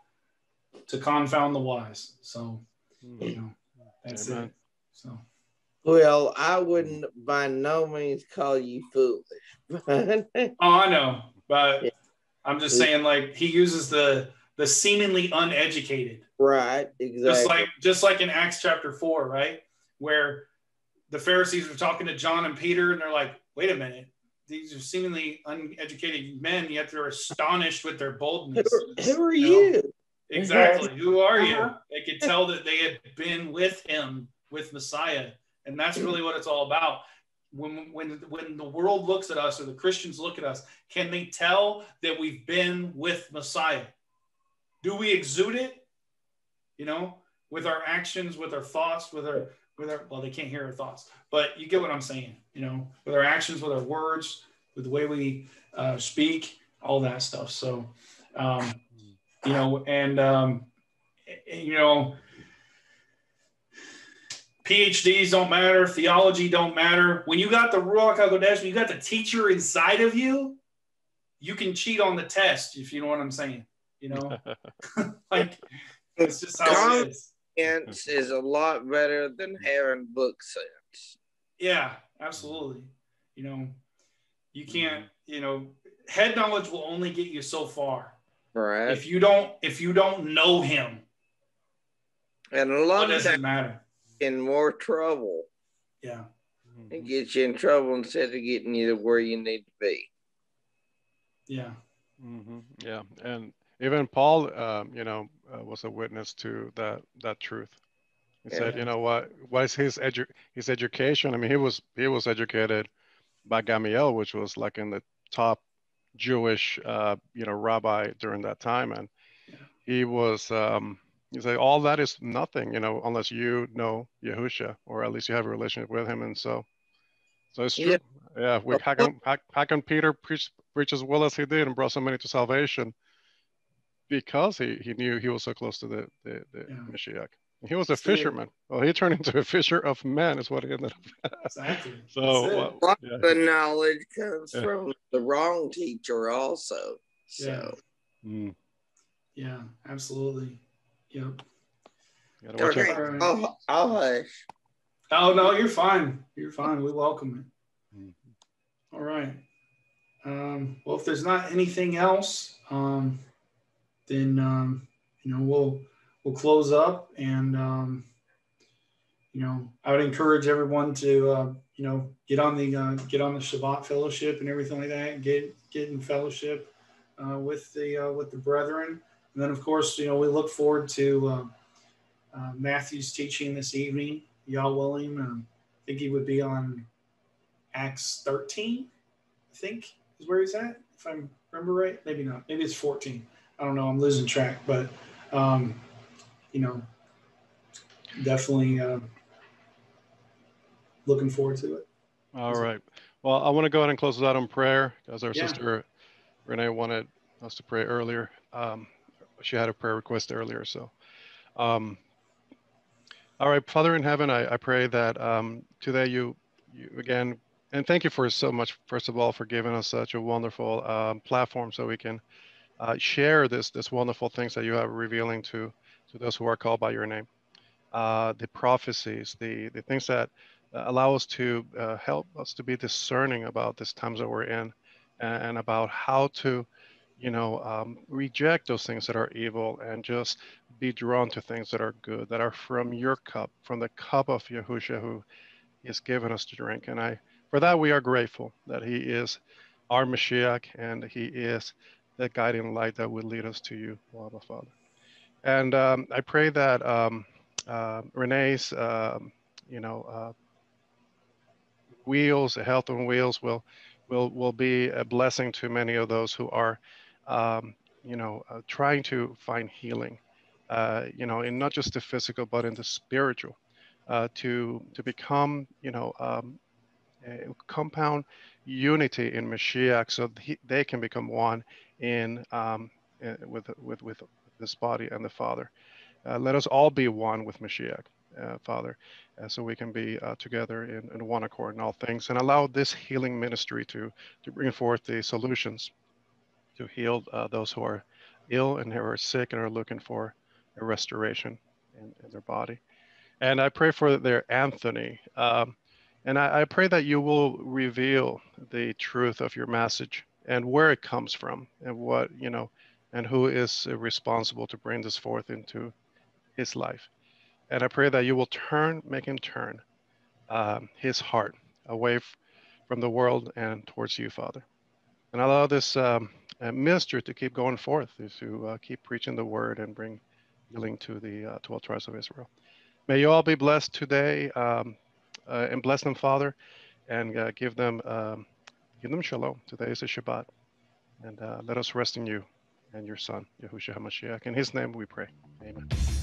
to confound the wise. So, hmm. you know, that's Amen. it. So well, I wouldn't by no means call you foolish. oh, I know, but yeah. I'm just saying, like he uses the the seemingly uneducated, right? Exactly. Just like just like in Acts chapter four, right, where the Pharisees were talking to John and Peter, and they're like, "Wait a minute." These are seemingly uneducated men, yet they're astonished with their boldness. Who, who are you? Know? you? Exactly. Who are you? Uh-huh. They could tell that they had been with him, with Messiah and that's really what it's all about. When, when, when the world looks at us or the Christians look at us, can they tell that we've been with Messiah? Do we exude it? You know, with our actions, with our thoughts, with our with our well, they can't hear our thoughts, but you get what I'm saying. You know, with our actions, with our words, with the way we uh, speak, all that stuff. So, um, you know, and um, you know, PhDs don't matter, theology don't matter. When you got the Ruach HaKodesh, when you got the teacher inside of you, you can cheat on the test if you know what I'm saying. You know, like it's just how it is. Sense is a lot better than having book sense. Yeah, absolutely. You know, you can't. You know, head knowledge will only get you so far. Right. If you don't, if you don't know him, and a lot what of does it matter? In more trouble. Yeah. It gets you in trouble instead of getting you to where you need to be. Yeah. Mm-hmm. Yeah, and even Paul, um, you know, uh, was a witness to that that truth. He yeah. said, you know what, what is his edu- his education? I mean, he was he was educated by Gamaliel, which was like in the top Jewish, uh, you know, rabbi during that time, and yeah. he was. Um, he said, all that is nothing, you know, unless you know Yahusha, or at least you have a relationship with him, and so, so it's true. Yeah, yeah we, how can how, how can Peter preach preach as well as he did and brought so many to salvation? Because he, he knew he was so close to the, the, the yeah. Mashiach. He was a fisherman. Well, he turned into a fisher of men, is what he ended up. exactly. so, well, a lot yeah. of the knowledge comes yeah. from the wrong teacher, also. So, yeah, mm. yeah absolutely. Yep. Okay, I'll, I'll hush. Oh no, you're fine. You're fine. We welcome it. Mm-hmm. All right. Um, well, if there's not anything else, um, then um, you know we'll we'll close up and um, you know I would encourage everyone to uh, you know get on the uh, get on the Shabbat fellowship and everything like that. Get get in fellowship uh, with the uh, with the brethren, and then of course you know we look forward to uh, uh, Matthew's teaching this evening. Y'all willing? Um, I think he would be on Acts 13. I think is where he's at. If I remember right, maybe not. Maybe it's 14. I don't know. I'm losing track, but um, you know, definitely uh, looking forward to it. All right. Well, I want to go ahead and close this out in prayer as our yeah. sister Renee wanted us to pray earlier. Um, she had a prayer request earlier, so. Um, all right, Father in heaven, I, I pray that um, today you, you again, and thank you for so much, first of all, for giving us such a wonderful um, platform so we can uh, share this this wonderful things that you are revealing to to those who are called by your name. Uh, the prophecies, the the things that allow us to uh, help us to be discerning about these times that we're in, and, and about how to, you know, um, reject those things that are evil and just be drawn to things that are good, that are from your cup, from the cup of Yahushua who has given us to drink. And I, for that, we are grateful that He is our Mashiach and He is that guiding light that would lead us to you, Abba Father. And um, I pray that um, uh, Renee's, um, you know, uh, wheels, the health on wheels, will will will be a blessing to many of those who are, um, you know, uh, trying to find healing, uh, you know, in not just the physical but in the spiritual, uh, to to become, you know, um, compound unity in Mashiach, so he, they can become one in, um, with with with this body and the Father. Uh, let us all be one with Mashiach, uh, Father, uh, so we can be uh, together in, in, one accord in all things, and allow this healing ministry to to bring forth the solutions to heal uh, those who are ill and who are sick and are looking for a restoration in, in their body. And I pray for their Anthony. Um, and I, I, pray that you will reveal the truth of your message and where it comes from and what you know and who is responsible to bring this forth into his life. And i pray that you will turn make him turn um, his heart away f- from the world and towards you father. And allow this um, ministry to keep going forth to uh, keep preaching the word and bring healing to the uh, 12 tribes of israel. May you all be blessed today um, uh, and bless them father and uh, give them them shalom. Today is a Shabbat. And uh, let us rest in you and your Son, Yahushua HaMashiach. In his name we pray. Amen.